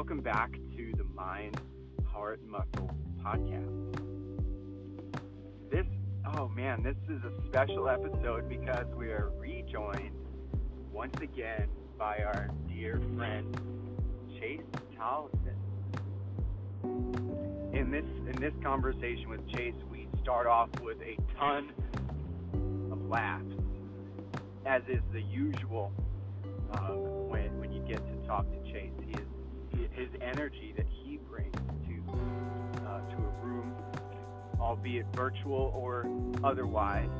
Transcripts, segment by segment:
Welcome back to the Mind, Heart, Muscle podcast. This, oh man, this is a special episode because we are rejoined once again by our dear friend Chase Tolleson. In this in this conversation with Chase, we start off with a ton of laughs, as is the usual uh, when when you get to talk to Chase. He is his energy that he brings to uh, to a room, albeit virtual or otherwise,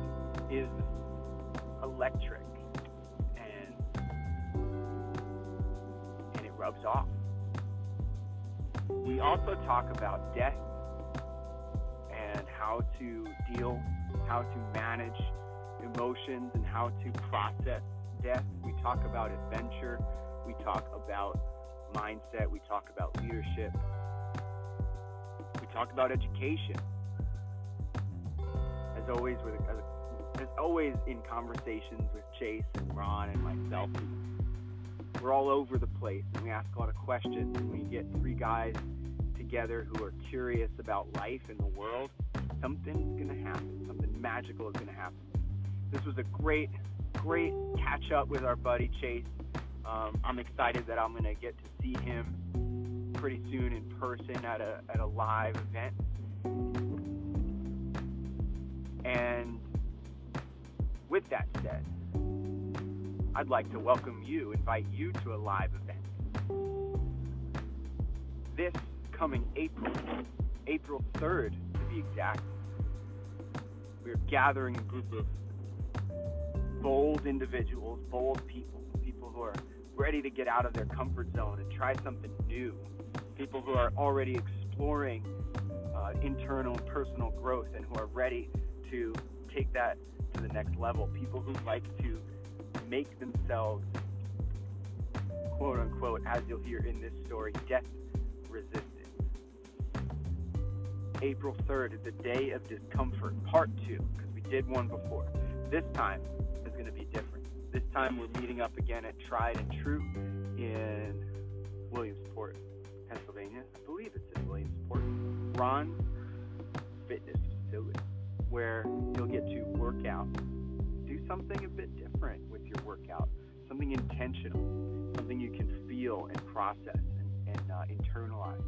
is electric, and and it rubs off. We also talk about death and how to deal, how to manage emotions, and how to process death. We talk about adventure. We talk about mindset, we talk about leadership, we talk about education. As always, with as always in conversations with Chase and Ron and myself, we're all over the place and we ask a lot of questions. And we get three guys together who are curious about life and the world, something's gonna happen. Something magical is gonna happen. This was a great, great catch up with our buddy Chase. Um, I'm excited that I'm going to get to see him pretty soon in person at a, at a live event. And with that said, I'd like to welcome you, invite you to a live event. This coming April, April 3rd to be exact, we're gathering a group of bold individuals, bold people, who are ready to get out of their comfort zone and try something new. People who are already exploring uh, internal personal growth and who are ready to take that to the next level. People who like to make themselves, quote unquote, as you'll hear in this story, death resistant. April 3rd is the day of discomfort, part two, because we did one before. This time is going to be different. This time we're meeting up again at Tried and True in Williamsport, Pennsylvania. I believe it's in Williamsport. Ron Fitness Facility, where you'll get to work out. Do something a bit different with your workout, something intentional, something you can feel and process and, and uh, internalize,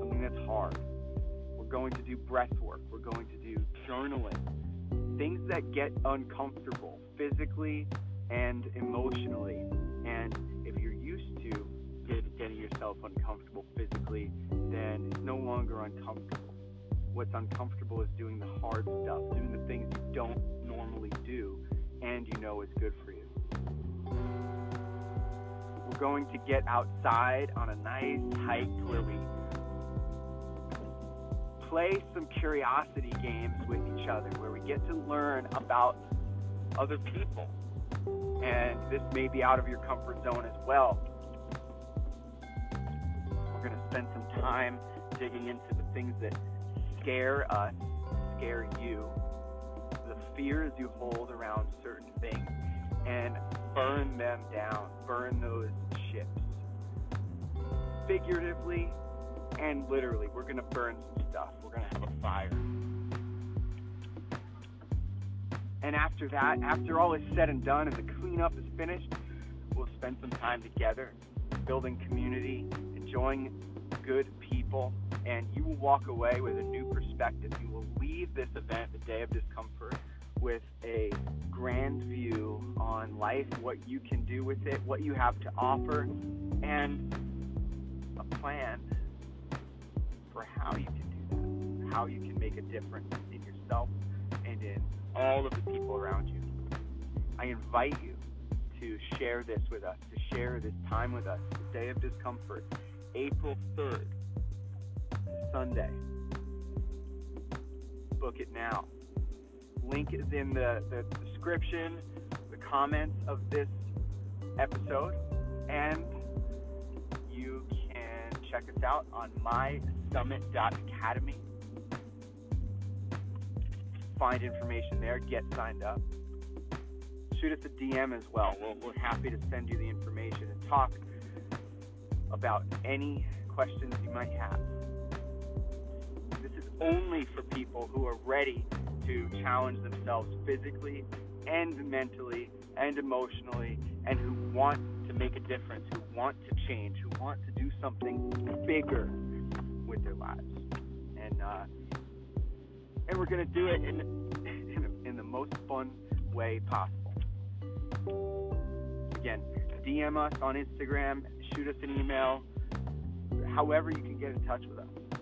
something that's hard. We're going to do breath work, we're going to do journaling, things that get uncomfortable physically and emotionally. And if you're used to getting yourself uncomfortable physically, then it's no longer uncomfortable. What's uncomfortable is doing the hard stuff, doing the things you don't normally do, and you know is good for you. We're going to get outside on a nice hike where we play some curiosity games with each other, where we get to learn about other people and this may be out of your comfort zone as well. We're going to spend some time digging into the things that scare us, scare you, the fears you hold around certain things, and burn them down, burn those ships. Figuratively and literally, we're going to burn some stuff. We're going to have a fire. And after that, after all is said and done and the cleanup is finished, we'll spend some time together, building community, enjoying good people, and you will walk away with a new perspective. You will leave this event, the day of discomfort, with a grand view on life, what you can do with it, what you have to offer, and a plan for how you can do that, how you can make a difference in yourself and in all of the people around you. I invite you to share this with us, to share this time with us, the day of discomfort, April 3rd, Sunday. Book it now. Link is in the, the description, the comments of this episode, and you can check us out on mysummit.academy find information there, get signed up. Shoot us a DM as well. We're, we're happy to send you the information and talk about any questions you might have. This is only for people who are ready to challenge themselves physically and mentally and emotionally and who want to make a difference, who want to change, who want to do something bigger with their lives. And uh, and we're gonna do it in in, in the most fun way possible. Again, DM us on Instagram, shoot us an email, however you can get in touch with us,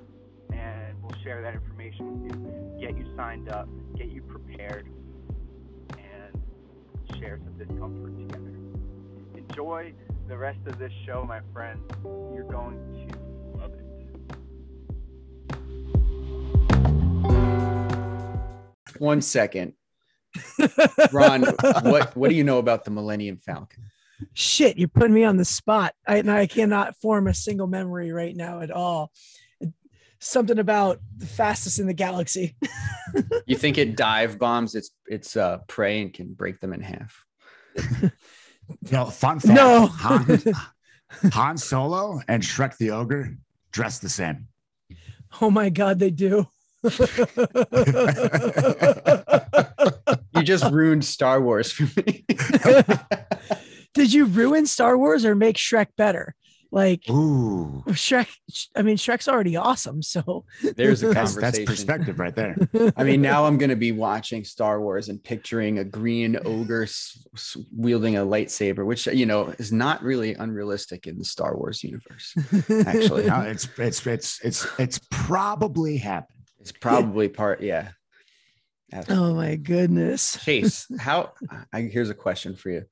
and we'll share that information with you, get you signed up, get you prepared, and share some discomfort together. Enjoy the rest of this show, my friends. You're going to it. One second. Ron, what what do you know about the Millennium Falcon? Shit, you're putting me on the spot. I, I cannot form a single memory right now at all. Something about the fastest in the galaxy. You think it dive bombs its its uh, prey and can break them in half? No, fun fact. No. Han, Han Solo and Shrek the Ogre dress the same. oh my God, they do. You just ruined Star Wars for me. Did you ruin Star Wars or make Shrek better? Like Ooh, Shrek, I mean, Shrek's already awesome. So There's a that's, conversation. that's perspective right there. I mean, now I'm going to be watching Star Wars and picturing a green ogre s- s- wielding a lightsaber, which you know is not really unrealistic in the Star Wars universe. Actually, No, it's it's it's it's it's probably happened. It's probably part. Yeah. Absolutely. oh my goodness. Chase, how? I, here's a question for you.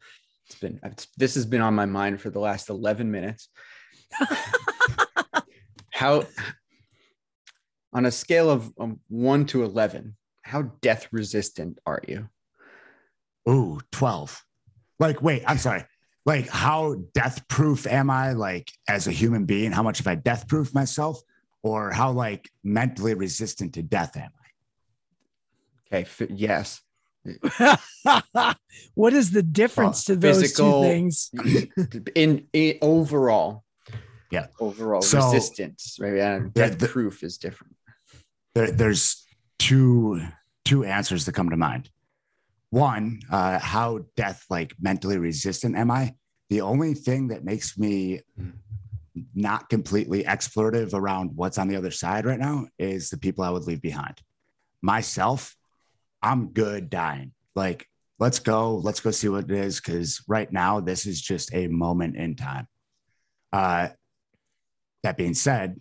It's been it's, this has been on my mind for the last 11 minutes. how, on a scale of um, one to 11, how death resistant are you? Ooh, 12. Like, wait, I'm sorry. Like, how death proof am I, like, as a human being? How much have I death proof myself? Or how, like, mentally resistant to death am I? Okay, f- yes. what is the difference to those physical- two things? In, in overall, Yeah. overall So- resistance, right? Yeah, The- death the- proof is different. There, there's two two answers that come to mind. One, uh, how death like mentally resistant am I? The only thing that makes me not completely explorative around what's on the other side right now is the people I would leave behind. Myself, I'm good dying. Like, let's go, let's go see what it is. Cause right now, this is just a moment in time. Uh, that being said,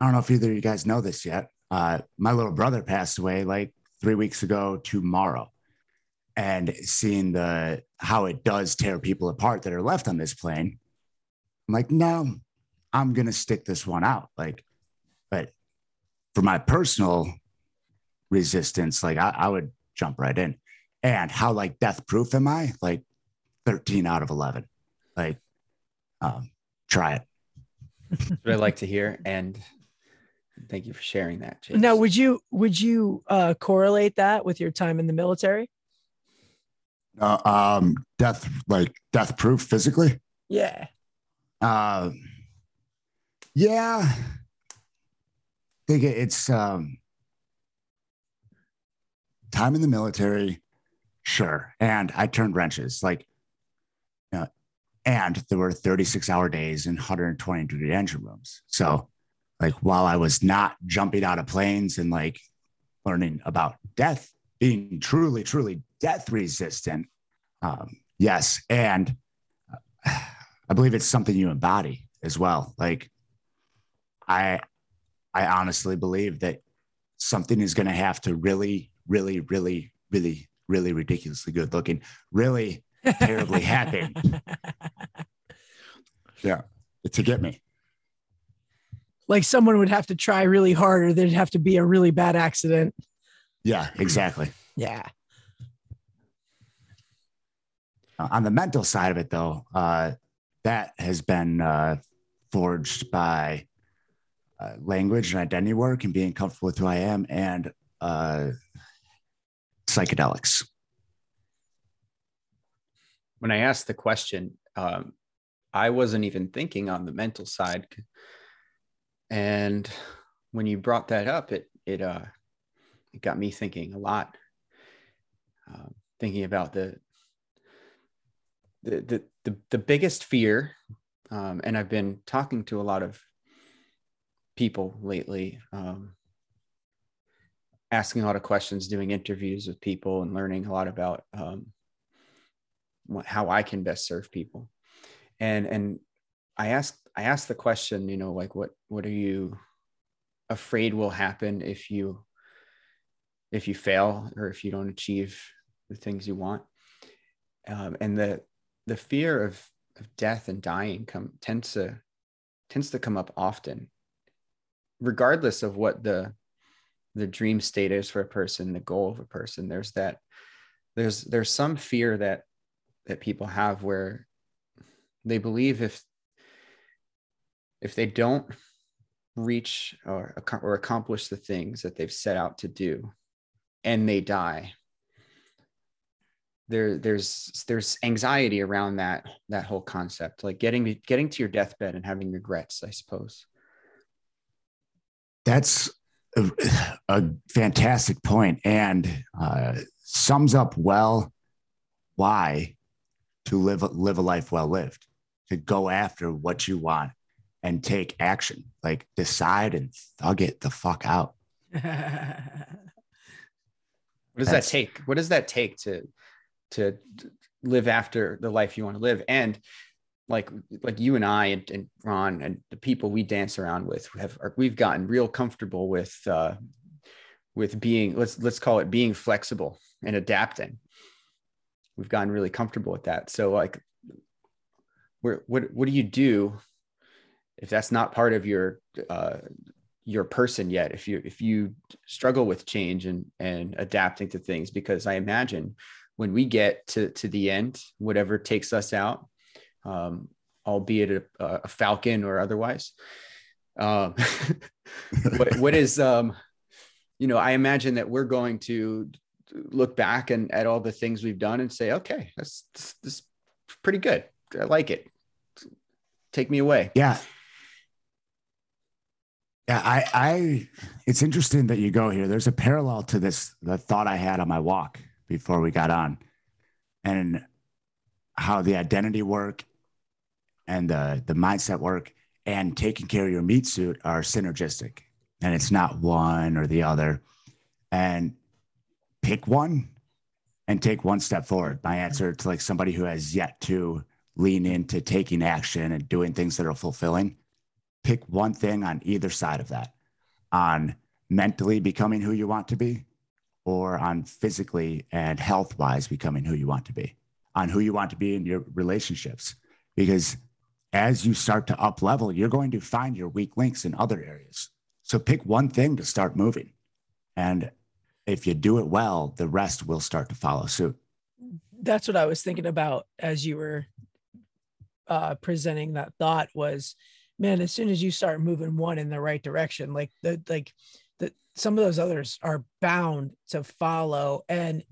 I don't know if either of you guys know this yet. Uh, my little brother passed away like three weeks ago tomorrow. And seeing the how it does tear people apart that are left on this plane, I'm like, no, I'm gonna stick this one out. Like, but for my personal resistance, like I, I would jump right in. And how like death proof am I? Like 13 out of 11. Like, um, try it. That's what I like to hear. And thank you for sharing that. Chase. Now, would you would you uh, correlate that with your time in the military? Uh, um, death, like death proof physically. Yeah. Uh, yeah, I think it's um, time in the military, sure. And I turned wrenches, like, know, and there were 36 hour days and 120 degree engine rooms. So, like, while I was not jumping out of planes and like learning about death, being truly, truly death resistant, um, yes. And uh, I believe it's something you embody as well. Like I I honestly believe that something is going to have to really really really really really ridiculously good looking, really terribly happen. Yeah, to get me. like someone would have to try really hard, or there'd have to be a really bad accident. Yeah, exactly. Yeah. Uh, on the mental side of it, though, uh, that has been uh, forged by uh, language and identity work and being comfortable with who I am and uh, psychedelics. when I asked the question, um, I wasn't even thinking on the mental side. And when you brought that up, it it uh it got me thinking a lot. Uh, thinking about the the the the, biggest fear, um, and I've been talking to a lot of people lately, um, asking a lot of questions, doing interviews with people, and learning a lot about um, what, how I can best serve people. And and I asked I asked the question, you know, like what what are you afraid will happen if you if you fail or if you don't achieve the things you want um, and the the fear of, of death and dying come tends to tends to come up often regardless of what the the dream state is for a person the goal of a person. There's that there's there's some fear that that people have where they believe if if they don't reach or, or accomplish the things that they've set out to do and they die there there's there's anxiety around that that whole concept like getting getting to your deathbed and having regrets i suppose. That's a, a fantastic point and uh, sums up well why to live live a life well lived to go after what you want and take action like decide and thug it the fuck out. What does That's, that take? What does that take to to live after the life you want to live and like like you and I and, and Ron and the people we dance around with have we've gotten real comfortable with uh, with being let's let's call it being flexible and adapting. We've gotten really comfortable with that. So like, where what what do you do if that's not part of your uh, your person yet? If you if you struggle with change and and adapting to things, because I imagine when we get to to the end, whatever takes us out, um, albeit a, a, falcon or otherwise. Um, what, what is um, you know, I imagine that we're going to look back and at all the things we've done and say, okay, that's this, this pretty good. I like it. Take me away. Yeah. Yeah, I, I, it's interesting that you go here. There's a parallel to this, the thought I had on my walk before we got on. And how the identity work and the, the mindset work and taking care of your meat suit are synergistic. And it's not one or the other. And pick one and take one step forward. My answer to like somebody who has yet to lean into taking action and doing things that are fulfilling pick one thing on either side of that. On mentally becoming who you want to be or on physically and health wise becoming who you want to be, on who you want to be in your relationships. Because as you start to up level, you're going to find your weak links in other areas. So pick one thing to start moving. And if you do it well, the rest will start to follow suit. That's what I was thinking about as you were uh, presenting that thought was, man, as soon as you start moving one in the right direction, like the, like some of those others are bound to follow. And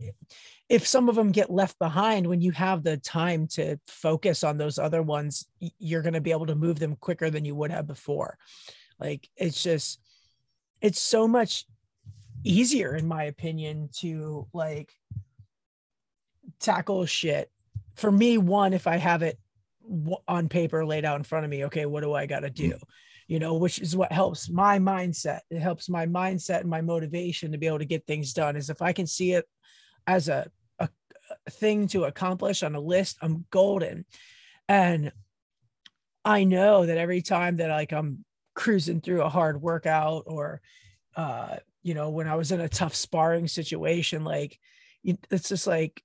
if some of them get left behind when you have the time to focus on those other ones you're going to be able to move them quicker than you would have before. Like it's just it's so much easier in my opinion to like tackle shit. For me one if i have it on paper laid out in front of me okay what do i got to do? Mm you know, which is what helps my mindset. It helps my mindset and my motivation to be able to get things done. Is if I can see it as a, a, thing to accomplish on a list, I'm golden. And I know that every time that like I'm cruising through a hard workout or, uh, you know, when I was in a tough sparring situation, like it's just like,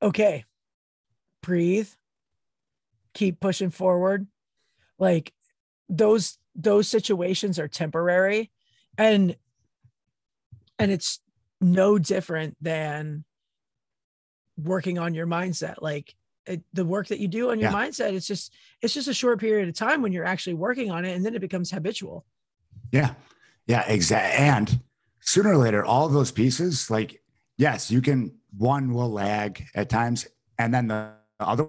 okay, breathe, keep pushing forward, like those those situations are temporary and and it's no different than working on your mindset. Like it, the work that you do on your yeah. mindset it's just it's just a short period of time when you're actually working on it and then it becomes habitual. Yeah. Yeah exactly and sooner or later all those pieces like yes you can one will lag at times and then the other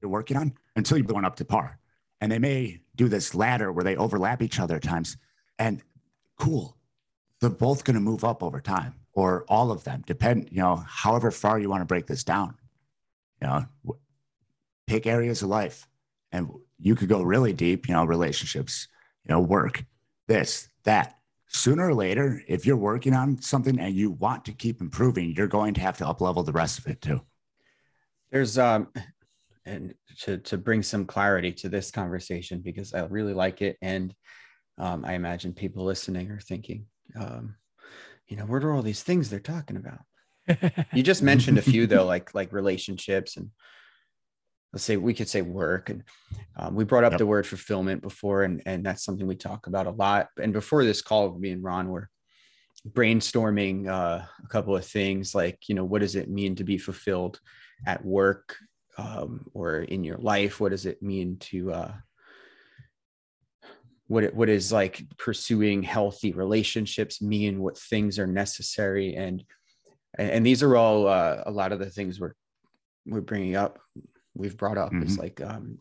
you're working on until you're going up to par. And they may do this ladder where they overlap each other at times. And cool, they're both going to move up over time, or all of them, depend, you know, however far you want to break this down. You know, pick areas of life, and you could go really deep. You know, relationships, you know, work, this, that. Sooner or later, if you're working on something and you want to keep improving, you're going to have to up level the rest of it too. There's um and to to bring some clarity to this conversation because I really like it and um, I imagine people listening are thinking, um, you know, what are all these things they're talking about? you just mentioned a few though, like like relationships and let's say we could say work and um, we brought up yep. the word fulfillment before and and that's something we talk about a lot and before this call me and ron were brainstorming uh, a couple of things like you know what does it mean to be fulfilled at work um, or in your life what does it mean to uh, what what is like pursuing healthy relationships mean what things are necessary and and these are all uh, a lot of the things we're we're bringing up we've brought up mm-hmm. is like um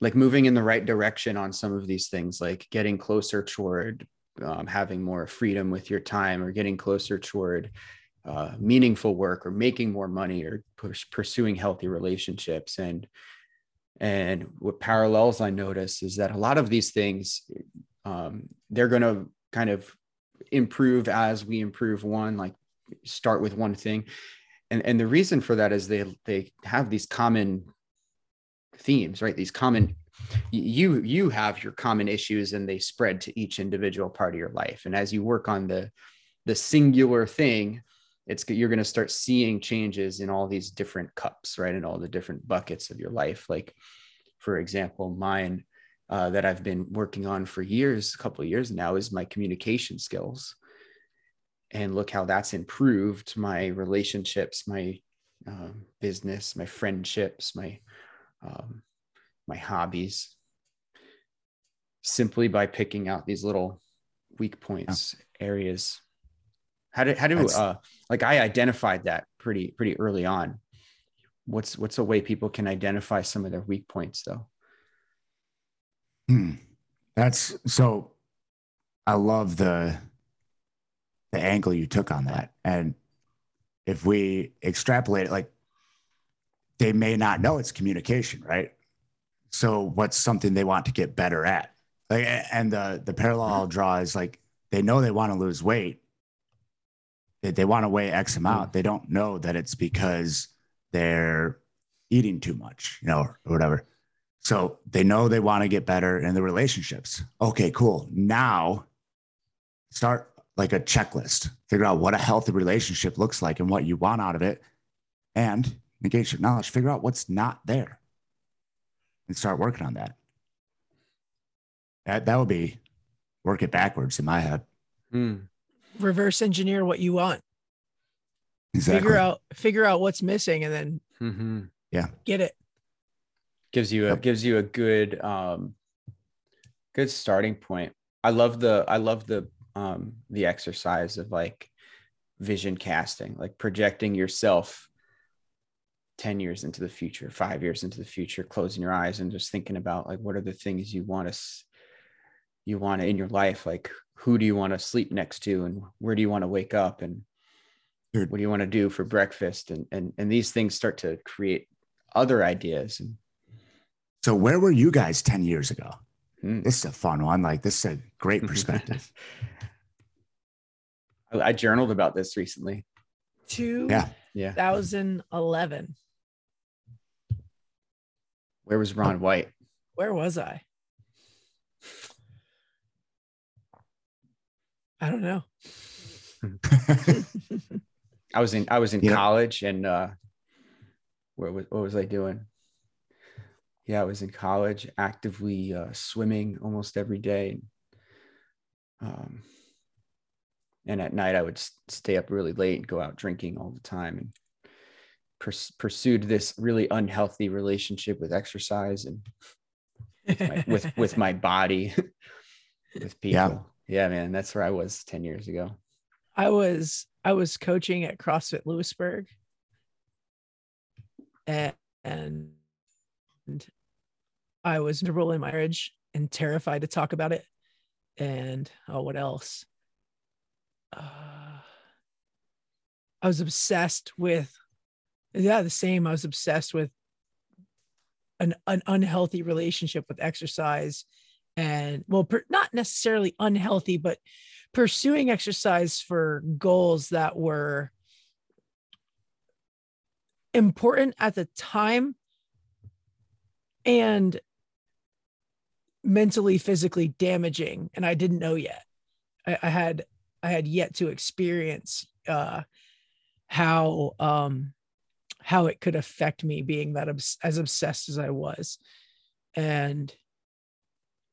like moving in the right direction on some of these things like getting closer toward um, having more freedom with your time or getting closer toward uh, meaningful work or making more money or push, pursuing healthy relationships. And and what parallels i notice is that a lot of these things um, they're going to kind of improve as we improve one like start with one thing. And and the reason for that is they they have these common themes right? These common you you have your common issues and they spread to each individual part of your life. And as you work on the the singular thing it's you're going to start seeing changes in all these different cups right in all the different buckets of your life. Like for example mine uh, that i've been working on for years a couple of years now is my communication skills. And look how that's improved my relationships my um, business my friendships my um, my hobbies simply by picking out these little weak points yeah. areas how do how do uh like i identified that pretty pretty early on what's what's a way people can identify some of their weak points though hmm. that's so i love the the angle you took on that. And if we extrapolate it, like they may not know it's communication, right? So what's something they want to get better at? Like, and the the parallel I'll draw is like they know they want to lose weight. They, they want to weigh X amount. They don't know that it's because they're eating too much, you know, or whatever. So they know they want to get better in the relationships. Okay, cool. Now start like a checklist, figure out what a healthy relationship looks like and what you want out of it, and engage your knowledge, figure out what's not there and start working on that. That, that would be work it backwards in my head. Mm. Reverse engineer what you want. Exactly. Figure out figure out what's missing and then mm-hmm. yeah, get it. Gives you a yep. gives you a good um good starting point. I love the I love the um, the exercise of like vision casting, like projecting yourself 10 years into the future, five years into the future, closing your eyes and just thinking about like what are the things you want to you want to in your life, like who do you want to sleep next to and where do you want to wake up and what do you want to do for breakfast and and and these things start to create other ideas and so where were you guys 10 years ago mm. this is a fun one like this is a great perspective I journaled about this recently. Two yeah. Yeah. 2011. Where was Ron White? Where was I? I don't know. I was in I was in yeah. college and uh what was what was I doing? Yeah, I was in college, actively uh, swimming almost every day. Um, and at night I would stay up really late and go out drinking all the time and pers- pursued this really unhealthy relationship with exercise and with my, with, with my body with people. Yeah. Yeah, man, that's where I was 10 years ago. I was I was coaching at CrossFit Lewisburg and, and I was miserable in my marriage and terrified to talk about it. And oh, what else? Uh, I was obsessed with, yeah, the same. I was obsessed with an, an unhealthy relationship with exercise and well per, not necessarily unhealthy but pursuing exercise for goals that were important at the time and mentally physically damaging and i didn't know yet. I, I had i had yet to experience uh how um how it could affect me being that obs- as obsessed as i was. And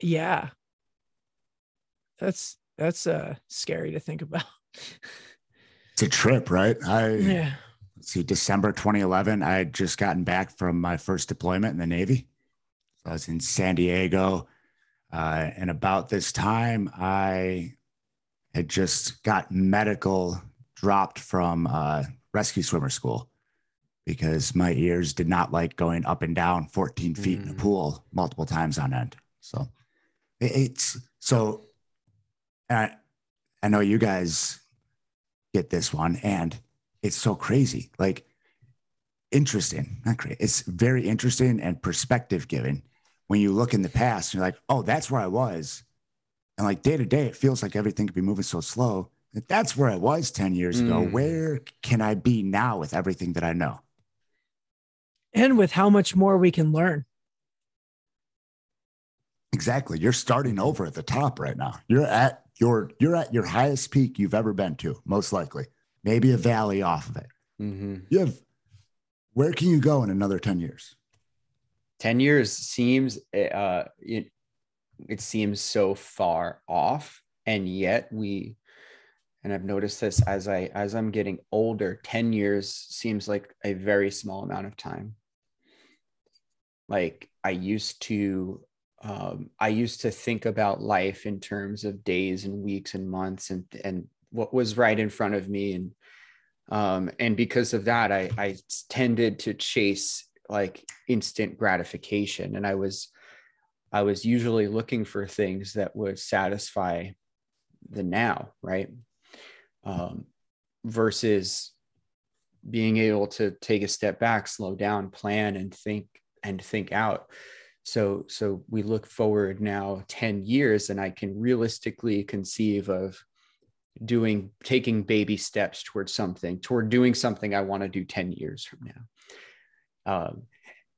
yeah. That's that's uh scary to think about. It's a trip right? I yeah. see december 2011 i had just gotten back from my first deployment in the navy. So i was in san diego uh, and about this time i had just got medical dropped from uh, rescue swimmer school because my ears did not like going up and down 14 feet mm. in a mm. pool multiple times on end. So it's so I, I know you guys get this one and it's so crazy like interesting not great it's very interesting and perspective giving when you look in the past you're like oh that's where i was. And like day to day it feels like everything could be moving so slow. That's where i was 10 years mm. ago where can i be now with everything that i know? And with how much more we can learn Exactly. You're starting over at the top right now. You're at your you're at your highest peak you've ever been to, most likely. Maybe a valley off of it. Mm-hmm. You have where can you go in another 10 years? 10 years seems uh it, it seems so far off and yet we and I've noticed this as I as I'm getting older, 10 years seems like a very small amount of time. Like I used to um, I used to think about life in terms of days and weeks and months and and what was right in front of me. And um, and because of that I, I tended to chase like instant gratification. And I was I was usually looking for things that would satisfy the now right? Um, versus being able to take a step back slow down plan and think and think out so so we look forward now 10 years and i can realistically conceive of doing taking baby steps towards something toward doing something i want to do 10 years from now. Um,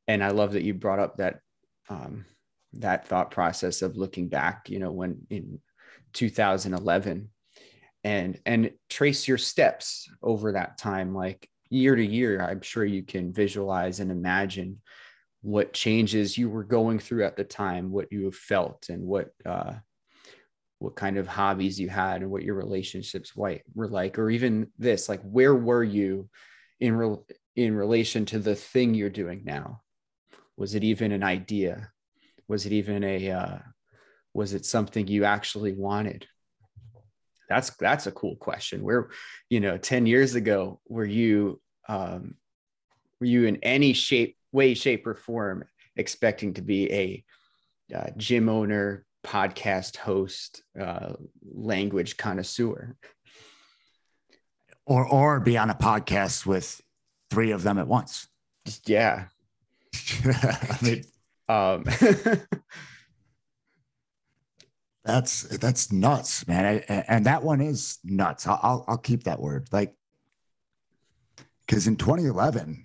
and i love that you brought up that um, that thought process of looking back you know when in 2011 and and trace your steps over that time like year to year i'm sure you can visualize and imagine what changes you were going through at the time, what you felt, and what uh, what kind of hobbies you had, and what your relationships were like, or even this, like where were you in re- in relation to the thing you're doing now? Was it even an idea? Was it even a uh, was it something you actually wanted? That's that's a cool question. Where, you know, 10 years ago, were you um, were you in any shape way, shape, or form expecting to be a uh, gym owner, podcast host, uh, language connoisseur. Or, or be on a podcast with three of them at once. Yeah. I mean, um, that's that's nuts, man. and that one is nuts. I'll, I'll, I'll keep that word. Like, because in 2011,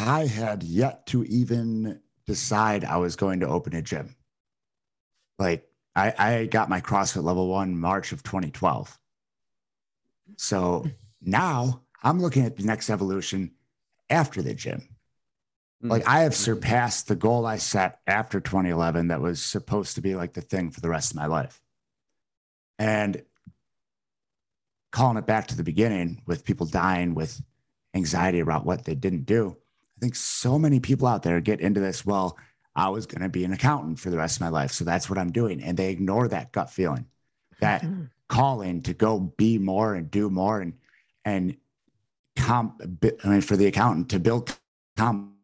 I had yet to even decide I was going to open a gym. Like I, I got my CrossFit level one March of 2012. So now I'm looking at the next evolution after the gym. Hmm. Like I have surpassed the goal I set after 2011 that was supposed to be like the thing for the rest of my life. And calling it back to the beginning with people dying with anxiety about what they didn't do. I think so many people out there get into this. Well, I was going to be an accountant for the rest of my life. So that's what I'm doing. And they ignore that gut feeling, that mm-hmm. calling to go be more and do more and, and comp, I mean, for the accountant to build compound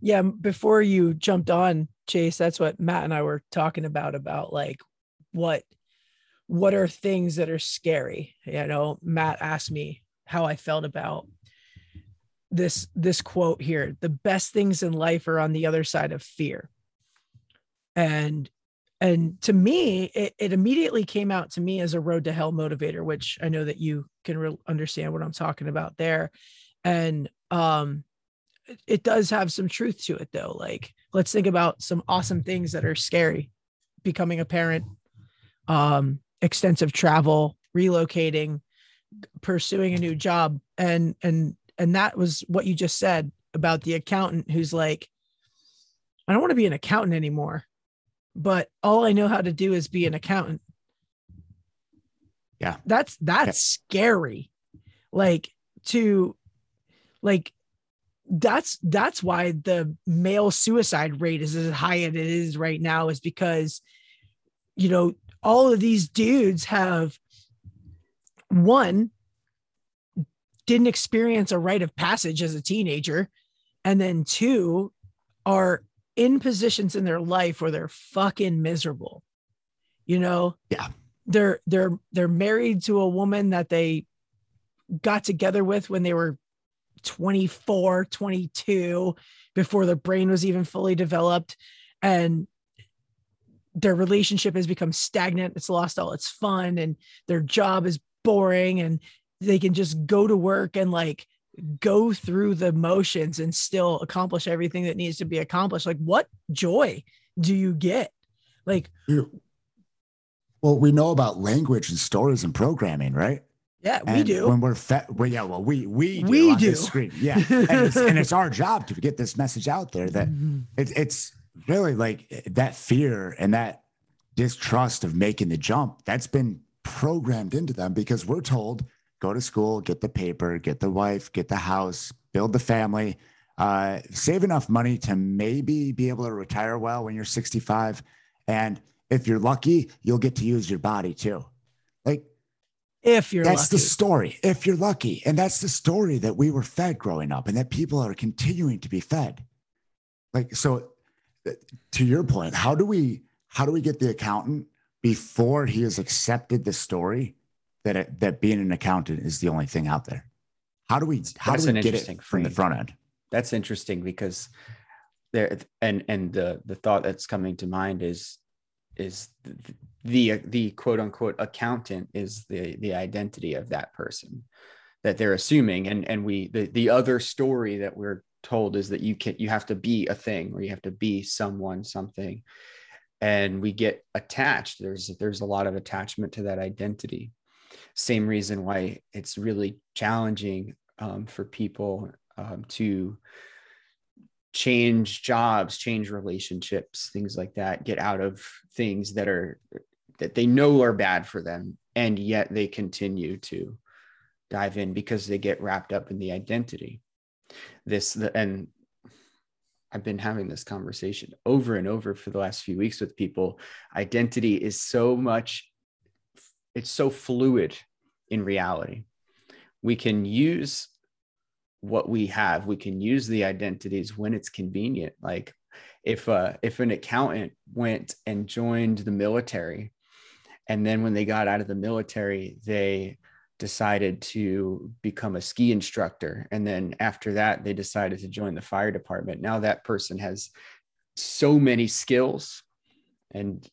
yeah before you jumped on chase that's what matt and i were talking about about like what what are things that are scary? You know matt asked me how i felt about this this quote here the best things in life are on the other side of fear. And and to me it, it immediately came out to me as a road to hell motivator which i know that you can re- understand what i'm talking about there. And um it, does have some truth to it though. Like let's think about some awesome things that are scary becoming a parent um extensive travel relocating pursuing a new job. And and and that was what you just said about the accountant who's like i don't want to be an accountant anymore but all i know how to do is be an accountant. Yeah. that's that's scary. Like to like that's that's why the male suicide rate is as high as it is right now is because you know all of these dudes have one didn't experience a rite of passage as a teenager and then two are in positions in their life where they're fucking miserable you know Yeah. they're they're they're married to a woman that they got together with when they were 24 22 before their brain was even fully developed and their relationship has become stagnant it's lost all its fun and their job is boring and they can just go to work and like go through the motions and still accomplish everything that needs to be accomplished like what joy do you get like Well, we know about language and stories and programming, right? yeah we And do When we're fed, well, yeah, well, we we do We do. screen. Yeah, and it's, and it's our job to get this message out there that Mhm. it, it's really like that fear and that distrust of making the jump that's been programmed into them because we're told go to school, get the paper, get the wife, get the house, build the family, uh, save enough money to maybe be able to retire well when you're 65, and if you're lucky, you'll get to use your body too. Like if you're that's lucky. the story. If you're lucky. And that's the story that we were fed growing up and that people are continuing to be fed. Like so to your point how do we how do we get the accountant before he has accepted the story that it, that being an accountant is the only thing out there? How do we how That's do we get it from the front end? That's interesting because there and and the the thought that's coming to mind is is the the, the quote unquote accountant is the the identity of that person that they're assuming. And and we the the other story that we're told is that you can you have to be a thing or you have to be someone something. And we get attached. There's there's a lot of attachment to that identity. Same reason why it's really challenging um, for people um, to change jobs change relationships things like that get out of things that are that they know are bad for them and yet they continue to dive in because they get wrapped up in the identity this the, and i've been having this conversation over and over for the last few weeks with people. Identity is so much it's so fluid in reality. We can use what we have. We can use the identities when it's convenient. Like if uh if an accountant went and joined the military and then when they got out of the military they decided to become a ski instructor. And then after that they decided to join the fire department. Now that person has so many skills and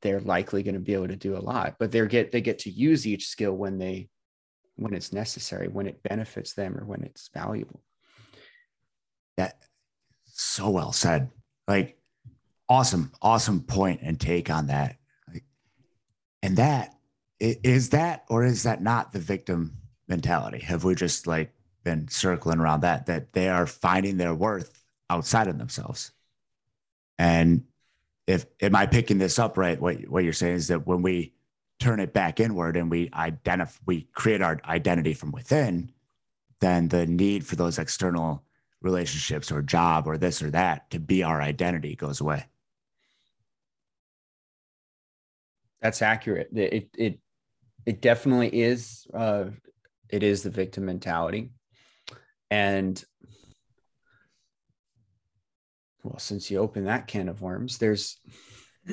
they're likely going to be able to do a lot but they get they get to use each skill when they when it's necessary when it benefits them or when it's valuable. That so well said. Like awesome awesome point and take on that. Like, and that is that or is that not the victim mentality? Have we just like been circling around that that they are finding their worth outside of themselves? And if am i picking this up right? What, what you're saying is that when we turn it back inward and we identify we create our identity from within then the need for those external relationships or job or this or that to be our identity goes away. that's accurate. It it it definitely is uh it is the victim mentality. And well since you open that can of worms there's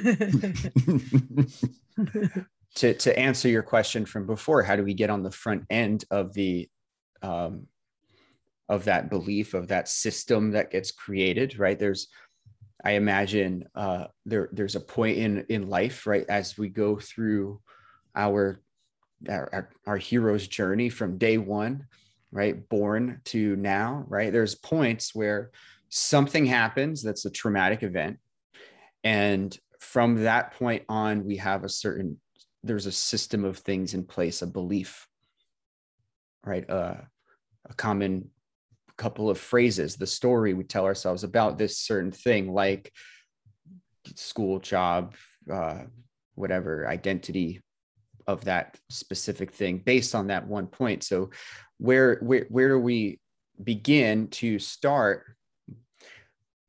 to to answer your question from before how do we get on the front end of the um, of that belief of that system that gets created right? There's i imagine uh, there there's a point in in life right as we go through our our, our hero's journey from day one right? Born to now right? There's points where something happens that's a traumatic event. And from that point on we have a certain there's a system of things in place a belief right? Uh, a common couple of phrases the story we tell ourselves about this certain thing like school job uh, whatever identity of that specific thing based on that one point. So where where where do we begin to start?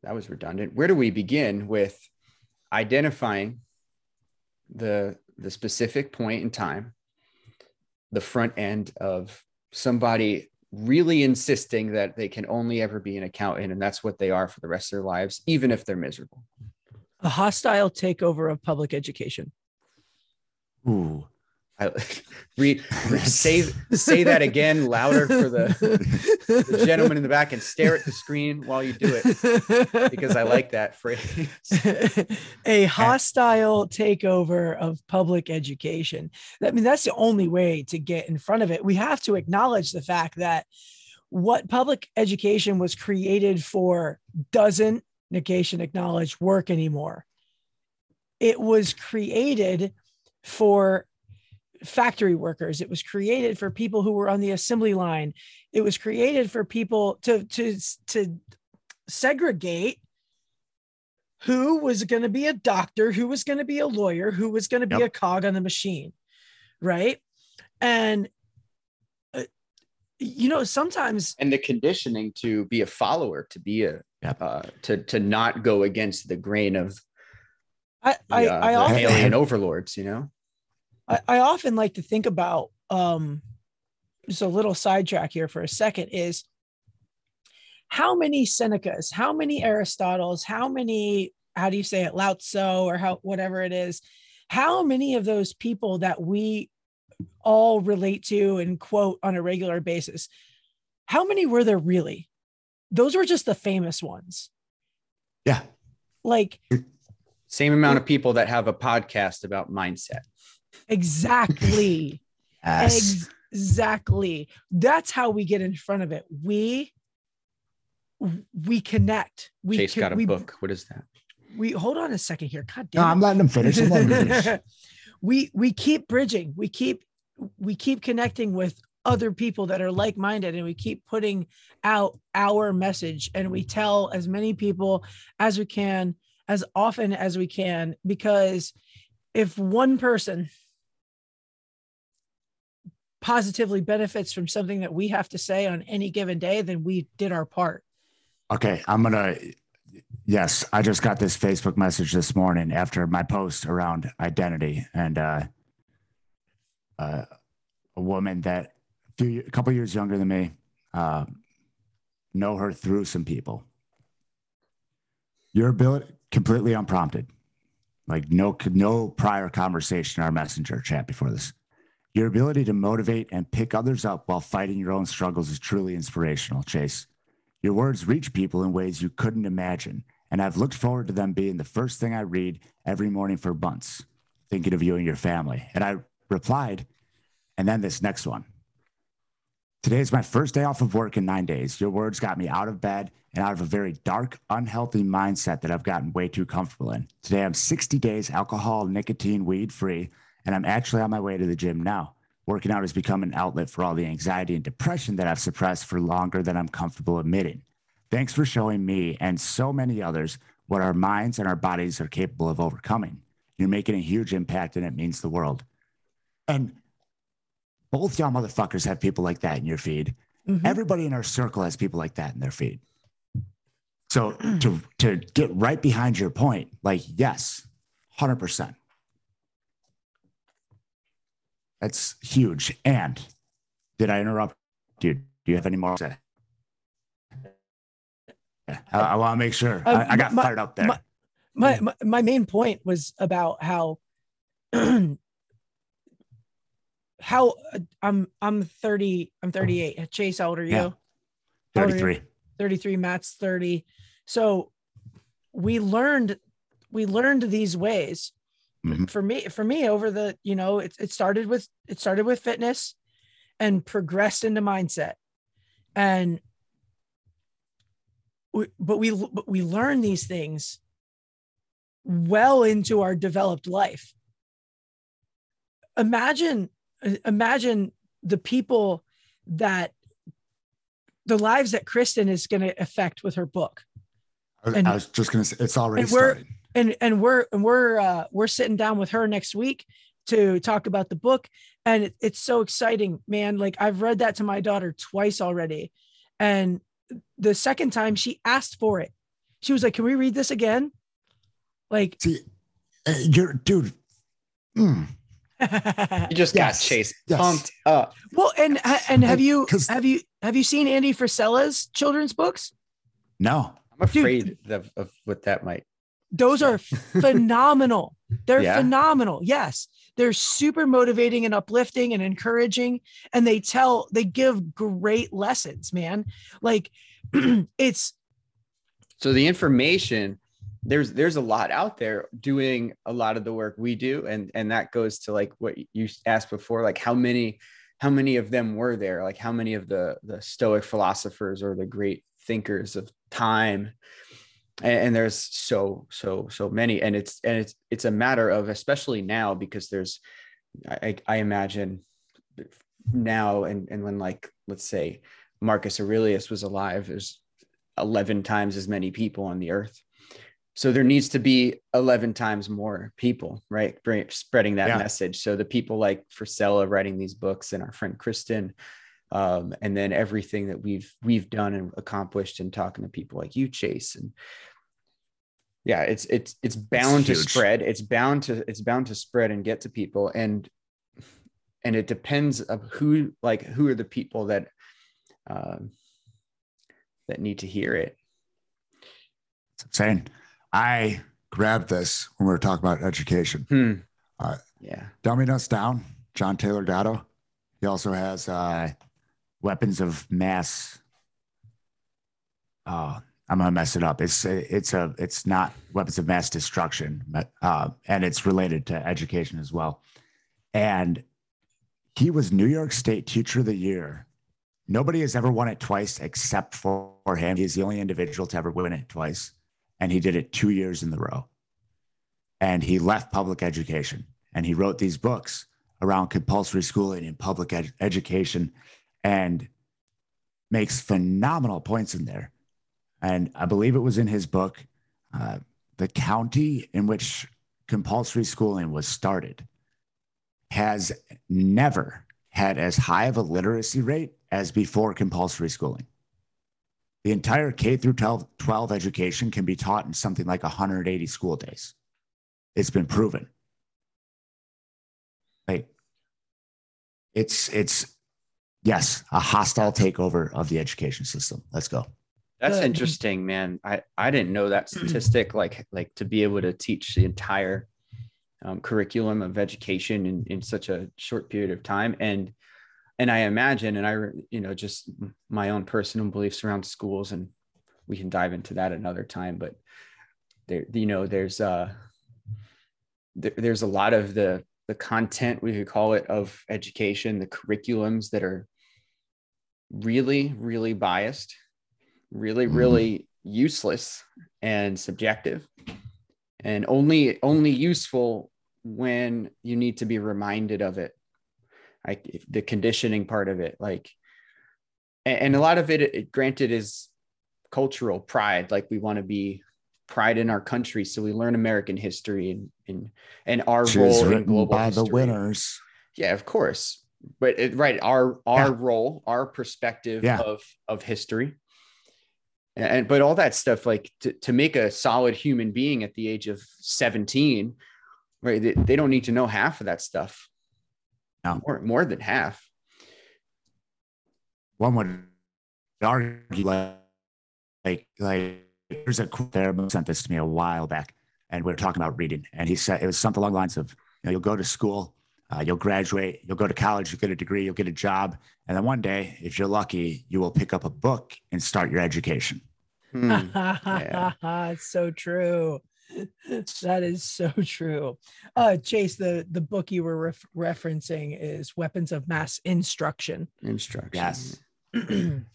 That was redundant. Where do we begin with identifying the the specific point in time the front end of somebody really insisting that they can only ever be an accountant and that's what they are for the rest of their lives even if they're miserable? A hostile takeover of public education. Ooh. I read, say say that again louder for the, the gentleman in the back and stare at the screen while you do it because I like that phrase. a hostile takeover of public education. I mean, that's the only way to get in front of it. We have to acknowledge the fact that what public education was created for doesn't negation acknowledge work anymore. It was created for factory workers. It was created for people who were on the assembly line. It was created for people to to to segregate who was going to be a doctor, who was going to be a lawyer, who was going to be yep. a cog on the machine, right? And uh, you know, sometimes and the conditioning to be a follower, to be a yep. uh, to to not go against the grain of I the, I, uh, I often, alien overlords, you know. I, I often like to think about um, just a little sidetrack here for a second is how many Senecas, how many Aristotles, how many, how do you say it, Lao Tzu or how, whatever it is, how many of those people that we all relate to and quote on a regular basis, how many were there really? Those were just the famous ones. Yeah. Like, same amount of people that have a podcast about mindset. Exactly. yes. Exactly. That's how we get in front of it. We we connect. We Chase got a we, book. What is that? We hold on a second here. God damn. No, I'm letting him finish. finish. we we keep bridging. We keep we keep connecting with other people that are like-minded and we keep putting out our message and we tell as many people as we can as often as we can because if one person positively benefits from something that we have to say on any given day, then we did our part. Okay. I'm going to, yes, I just got this Facebook message this morning after my post around identity and uh, uh, a woman that a, few, a couple years younger than me, uh, know her through some people. Your ability, completely unprompted, like no no prior conversation in our messenger chat before this. Your ability to motivate and pick others up while fighting your own struggles is truly inspirational, Chase. Your words reach people in ways you couldn't imagine, and I've looked forward to them being the first thing I read every morning for months, thinking of you and your family. And I replied, and then this next one. Today is my first day off of work in nine days. Your words got me out of bed and out of a very dark, unhealthy mindset that I've gotten way too comfortable in. Today I'm 60 days alcohol, nicotine, weed free and I'm actually on my way to the gym now. Working out has become an outlet for all the anxiety and depression that I've suppressed for longer than I'm comfortable admitting. Thanks for showing me and so many others what our minds and our bodies are capable of overcoming. You're making a huge impact and it means the world. And both y'all motherfuckers have people like that in your feed. Mm-hmm. Everybody in our circle has people like that in their feed. So to to get right behind your point, like yes, 100%. That's huge. And Did I interrupt you? Do you have any more to say? I, I want to make sure. Uh, I, I got my- fired up there. my- my, my my main point was about how how uh, I'm I'm 30 I'm 38 Chase how old are you Yeah. how old are you? 33. 33 Matt's 30 so we learned we learned these ways Mhm. for me for me over the you know it, it started with it started with fitness and progressed into mindset and we, but we but we learn these things well into our developed life imagine imagine the people that the lives that kristen is going to affect with her book I was, and- I was just going to say, it's already and we're- started. And and we're and we're uh we're sitting down with her next week to talk about the book and it, it's so exciting man like i've read that to my daughter twice already and the second time she asked for it she was like can we read this again like See, uh, you're, dude. mm, You just Yes, got chased yes. pumped up. well and and have you 'Cause- have you have you seen andy frisella's children's books no. I'm afraid of, of what that might. Those are phenomenal. They're Yeah? phenomenal. Yes. They're super motivating and uplifting and encouraging and they tell they give great lessons man. Like it's So the information, there's there's a lot out there doing a lot of the work we do, and and that goes to like what you asked before, like how many how many of them were there, like how many of the the Stoic philosophers or the great thinkers of time and, and there's so so so many and it's and it's it's a matter of especially now because there's i i imagine now and and when like let's say marcus aurelius was alive there's 11 times as many people on the earth so there needs to be 11 times more people right spreading that Yeah. message so the people like Frisella writing these books and our friend kristen um, and then everything that we've we've done and accomplished and talking to people like you chase and yeah it's it's it's bound to huge. spread it's bound to it's bound to spread and get to people and and it depends of who like who are the people that um that need to hear it It's insane. I grabbed this when we were talking about education. hmm. Uh, yeah Dumbing Us Down, John Taylor Gatto. He also has uh, Weapons of Mass. Uh, I'm gonna mess it up. It's it's a it's not Weapons of Mass Destruction, but uh, and it's related to education as well. And he was New York State Teacher of the Year. Nobody has ever won it twice except for him. He's the only individual to ever win it twice, and he did it two years in the row. And he left public education, and he wrote these books around compulsory schooling and public ed- education and makes phenomenal points in there. And I believe it was in his book, uh, the county in which compulsory schooling was started has never had as high of a literacy rate as before compulsory schooling. The entire K through 12, 12 education can be taught in something like 180 school days. It's been proven. Like it's it's yes, a hostile takeover of the education system. Let's go. that's interesting man i i didn't know that statistic like like to be able to teach the entire um, curriculum of education in, in such a short period of time and and i imagine and i you know just my own personal beliefs around schools and we can dive into that another time but there you know there's uh there, there's a lot of the the content we could call it of education the curriculums that are really really biased really Mhm. really useless and subjective and only only useful when you need to be reminded of it like the conditioning part of it like and, and a lot of it, it granted is cultural pride like we want to be pride in our country so we learn american history and and, and our She role in written global by the winners. Yeah, of course. But it, right, our our Yeah. role, our perspective Yeah. of of history, and, but all that stuff, like to, to make a solid human being at the age of seventeen, right? They, they don't need to know half of that stuff. No. More more than half. one would argue like like like there's a quote there sent this to me a while back, and we were talking about reading, and he said it was something along the lines of you know you'll go to school, uh, you'll graduate, you'll go to college, you'll get a degree, you'll get a job, and then one day, if you're lucky, you will pick up a book and start your education. Yeah. it's so true. That is so true. Uh, Chase, the the book you were ref- referencing is Weapons of Mass Instruction. Instruction. Yes. I'm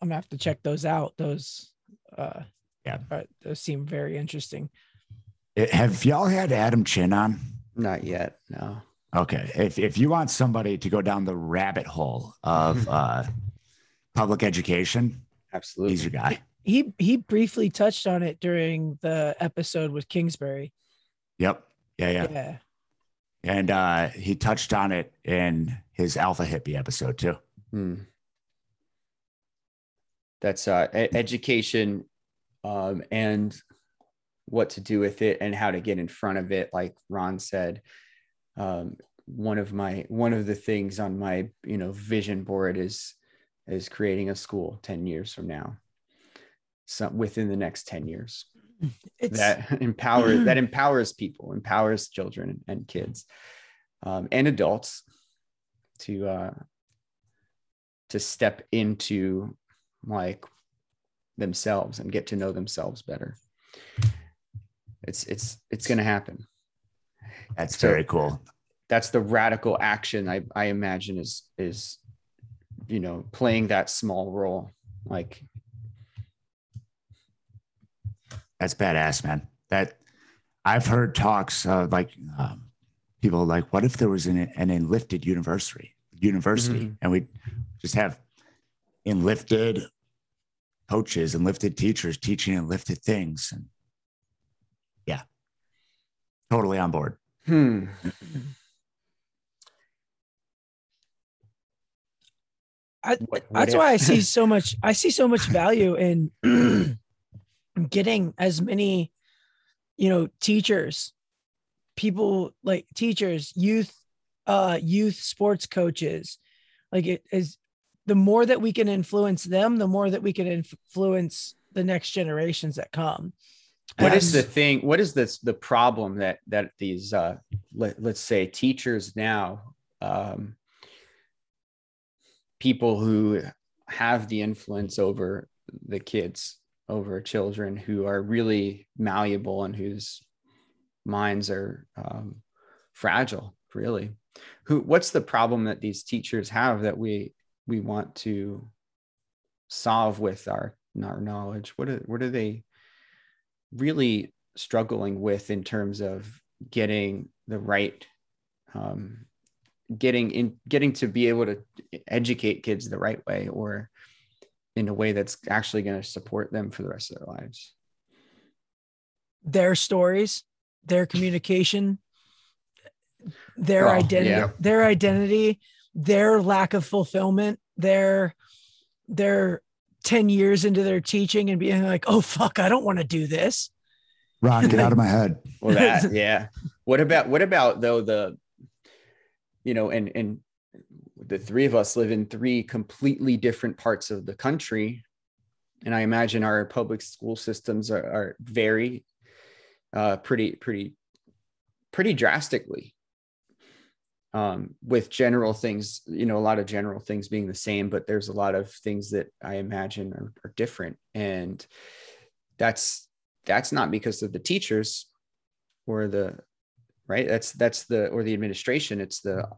gonna have to check those out. Those, uh, Yeah. uh, those seem very interesting. It- have y'all had Adam Chin on? Not yet. No. Okay. If if you want somebody to go down the rabbit hole of uh, public education, Absolutely. he's your guy. He he briefly touched on it during the episode with Kingsbury. Yep. Yeah, yeah. Yeah. And uh, he touched on it in his Alpha Hippie episode too. Hmm. That's uh, education um, and what to do with it and how to get in front of it. Like Ron said, um, one of my one of the things on my you know vision board is is creating a school ten years from now. Some within the next ten years It's that empowers that empowers people, empowers children and kids um, and adults to uh, to step into like themselves and get to know themselves better. It's it's it's going to happen. That's So- very cool. That's the radical action I I imagine is is you know playing that small role like That's badass, man. That I've heard talks of like um, people like, what if there was an, an enlifted university, university, Mhm. and we just have enlifted coaches, enlifted teachers teaching enlifted things, and totally on board. hmm I, What- what that's if? why I see so much. I see so much value in getting as many, you know, teachers, people like teachers, youth, uh, youth sports coaches. Like it is, the more that we can influence them, the more that we can influence the next generations that come. What is And- the thing what is this the problem that that these uh let, let's say teachers now um people who have the influence over the kids over children who are really malleable and whose minds are um, fragile really? Who what's the problem that these teachers have that we we want to solve with our our knowledge? What are, what are they really struggling with in terms of getting the right um, getting in getting to be able to educate kids the right way or in a way that's actually going to support them for the rest of their lives their stories, their communication, their Oh, identity, yeah. their identity, their lack of fulfillment, their their 10 years into their teaching and being like, oh fuck, I don't want to do this. Ron, get out of my head. well that yeah what about what about though the you know and and the three of us live in three completely different parts of the country and i imagine our public school systems are, are vary uh pretty pretty pretty drastically um with general things you know a lot of general things being the same but there's a lot of things that i imagine are, are different. And that's that's not because of the teachers or the right? That's that's the or the administration. It's the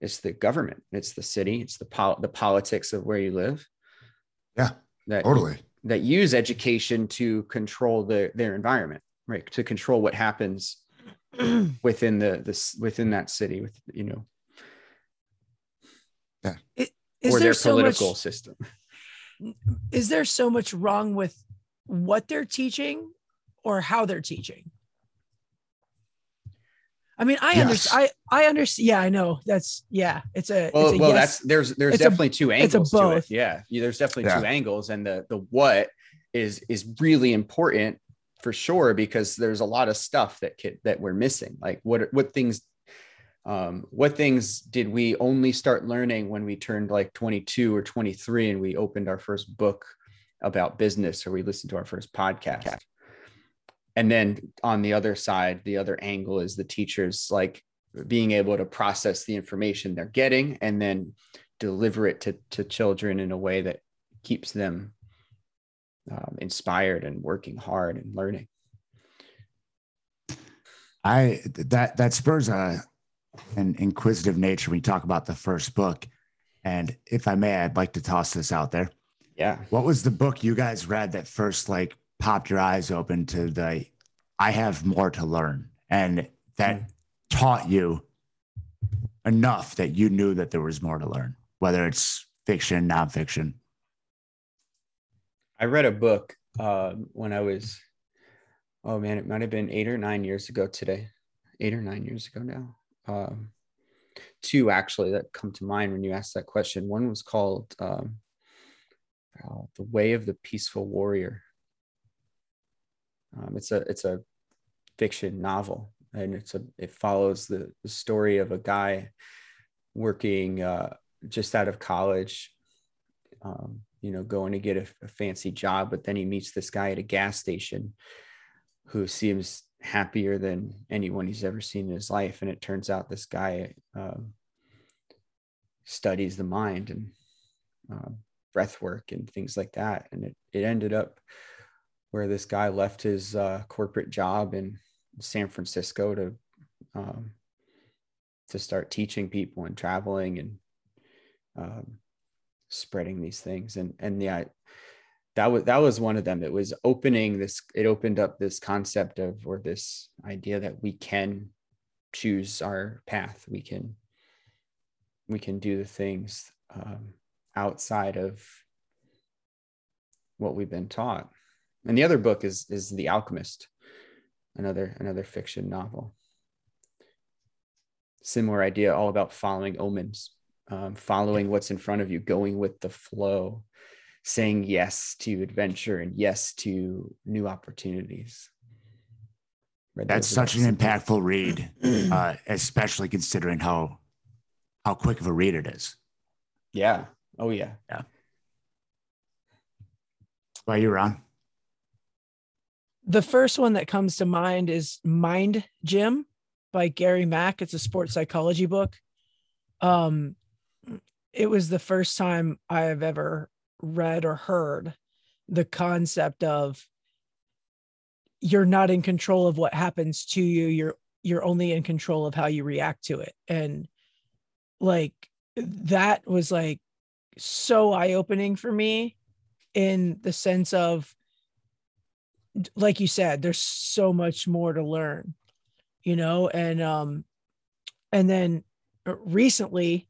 it's the government. It's the city. It's the pol- the politics of where you live. Yeah, that totally. that use education to control the, their environment right? To control what happens within the this within that city with you know yeah Is or there their so political much system is there so much wrong with what they're teaching or how they're teaching? I mean, I Yes. understand. I I understand. Yeah, I know. That's yeah. It's a. well, it's a well yes. that's there's there's It's a- definitely two it's a angles to it both. yeah Yeah, there's definitely two angles and the the what is is really important for sure because there's a lot of stuff that kid that we're missing. Like what what things um, what things did we only start learning when we turned like 22 or 23 and we opened our first book about business or we listened to our first podcast? And then on the other side the other angle is the teachers like being able to process the information they're getting and then deliver it to, to children in a way that keeps them um, inspired and working hard and learning I that that spurs a an inquisitive nature when you talk about the first book. And if I may, I'd like to toss this out there. Yeah. What was the book you guys read that first like popped your eyes open to the I have more to learn and that mm. taught you enough that you knew that there was more to learn, whether it's fiction, nonfiction? I read a book uh, when I was, oh man, it might have been eight or nine years ago today, eight or nine years ago now um, two actually that come to mind when you asked that question. One was called um, uh, "The Way of the Peaceful Warrior." Um, it's a it's a fiction novel, and it's a it follows the, the story of a guy working uh, just out of college. Um, you know, going to get a, a fancy job, but then he meets this guy at a gas station who seems happier than anyone he's ever seen in his life. And it turns out this guy um, studies the mind and uh, breath work and things like that. And it, it ended up where this guy left his uh, corporate job in San Francisco to um, to start teaching people and traveling and um, spreading these things. And and yeah, that was that was one of them. It was opening this it opened up this concept of or this idea that we can choose our path. We can we can do the things um, outside of what we've been taught. And the other book is is the alchemist another another fiction novel. Similar idea all about following omens um, following what's in front of you going with the flow saying yes to adventure and yes to new opportunities. That's such an impactful read, uh, especially considering how how quick of a read it is. Yeah. Oh yeah. Yeah. Why you, Ron? The first one that comes to mind is Mind Gym by Gary Mack. It's a sports psychology book. Um, it was the first time I have ever read or heard the concept of you're not in control of what happens to you you're you're only in control of how you react to it. And like that was like so eye-opening for me in the sense of like you said there's so much more to learn you know? And um and then uh, recently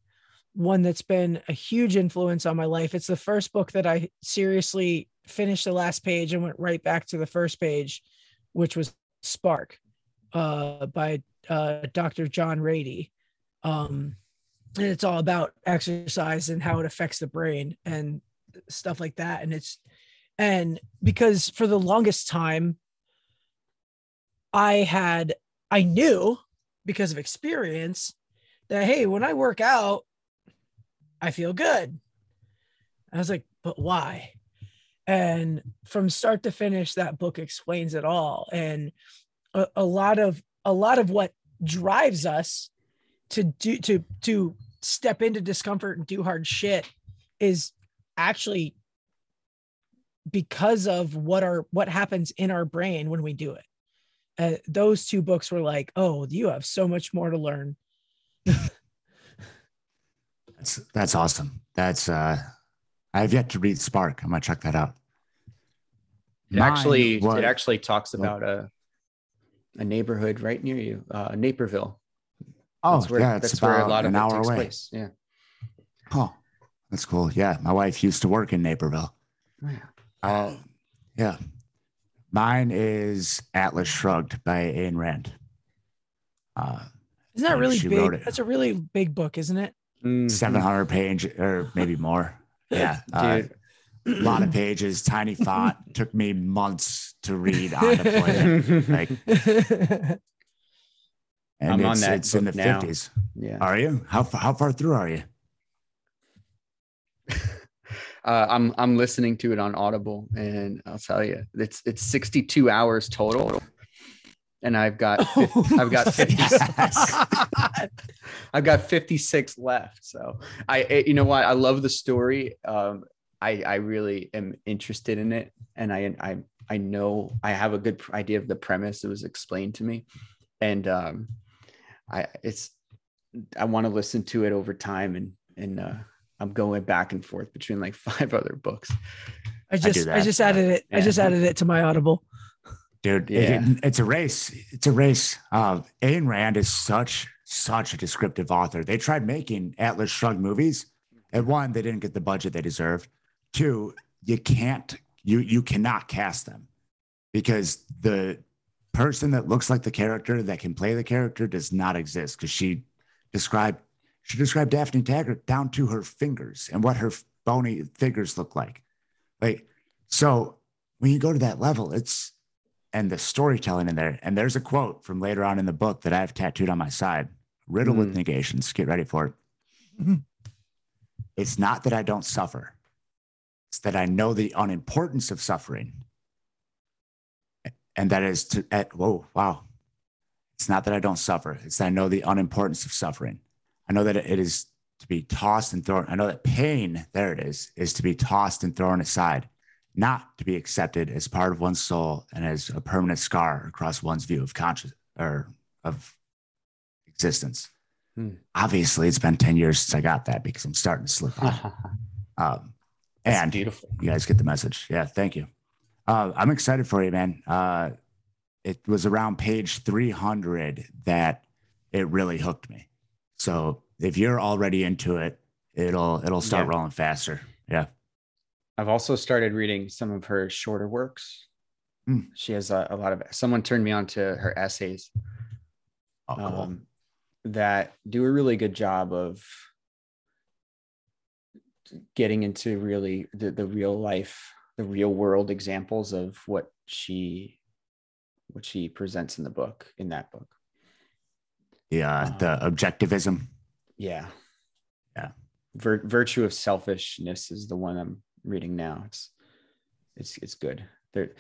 one that's been a huge influence on my life. It's the first book that I seriously finished the last page and went right back to the first page, which was Spark uh, by uh, Dr. John Ratey. Um, and it's all about exercise and how it affects the brain and stuff like that. And it's, and because for the longest time, I had, I knew because of experience that, hey, when I work out, I feel good. I was like, but why? And from start to finish, that book explains it all. And a, a lot of a lot of what drives us to do to to step into discomfort and do hard shit is actually because of what our what happens in our brain when we do it. Uh, those two books were like, oh, you have so much more to learn. That's that's awesome. That's uh I have yet to read Spark. I'm gonna check that out. It Mine actually was, it actually talks about a a neighborhood right near you, uh Naperville. Oh that's where, yeah, that's about where a lot an of hour away. Place. Yeah. Oh, that's cool. Yeah, my wife used to work in Naperville. Oh, yeah. Uh, yeah. Mine is Atlas Shrugged by Ayn Rand. Uh, isn't that really big? That's a really big book, isn't it? Mm-hmm. 700 page or maybe more. Yeah. Uh, a lot of pages, tiny font. Took me months to read on the plane. Like, and I'm it's, on that it's in the now. 50s. Yeah. Are you? How far, how far through are you? Uh, I'm I'm listening to it on Audible, and I'll tell you, it's it's 62 hours total, and I've got fif- I've got 56. I've got 56 left. So I, it- you know what? I love the story. Um, I I really am interested in it, and I I I know I have a good idea of the premise. It was explained to me, and um, I it's I want to listen to it over time, and and uh, I'm going back and forth between like five other books. I just I, that. just added it. I just added it to my Audible. Dude. Yeah. it- it's a race. It's a race. Uh, Ayn Rand is such such a descriptive author. They tried making Atlas Shrugged movies, and one, they didn't get the budget they deserved. Two, you can't you you cannot cast them because the person that looks like the character that can play the character does not exist. Because she described she described Dagny Taggart down to her fingers and what her bony fingers look like. Like so, when you go to that level, it's and the storytelling in there. And there's a quote from later on in the book that I have tattooed on my side, riddled with Mm. negations. Get ready for it. Mhm. It's not that I don't suffer, it's that I know the unimportance of suffering. And that is to, at, whoa, wow. It's not that I don't suffer, it's that I know the unimportance of suffering. I know that it is to be tossed and thrown. I know that pain, there it is, is to be tossed and thrown aside not to be accepted as part of one's soul and as a permanent scar across one's view of conscious or of existence. Hmm. Obviously, it's been 10 years since I got that because I'm starting to slip on. Um, and beautiful. you guys get the message. Yeah, thank you. Uh, I'm excited for you, man. Uh, it was around page 300 that it really hooked me. So if you're already into it, it'll it'll start Yeah. rolling faster. Yeah. I've also started reading some of her shorter works. Hmm. She has a, a lot of. Someone turned me on to her essays Oh, cool. um, that do a really good job of getting into really the, the real life, the real world examples of what she what she presents in the book in that book. yeah, the objectivism. Yeah. Yeah. Vir- virtue of selfishness is the one I'm reading now. It's it's it's good. There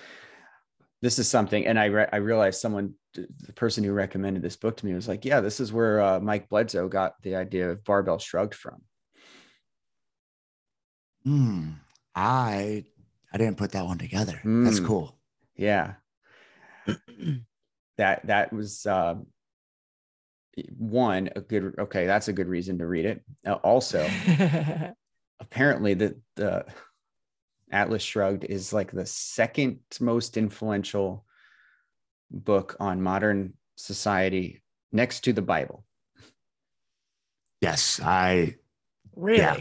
this is something and I re- I realized someone the person who recommended this book to me was like, "Yeah, this is where uh, Mike Bledsoe got the idea of barbell shrugged from." Hmm. I I didn't put that one together. That's Hmm. cool. Yeah. that that was uh, one a good okay, that's a good reason to read it. Uh, also, apparently the the Atlas Shrugged is like the second most influential book on modern society next to the Bible. Yes, I really? Yeah.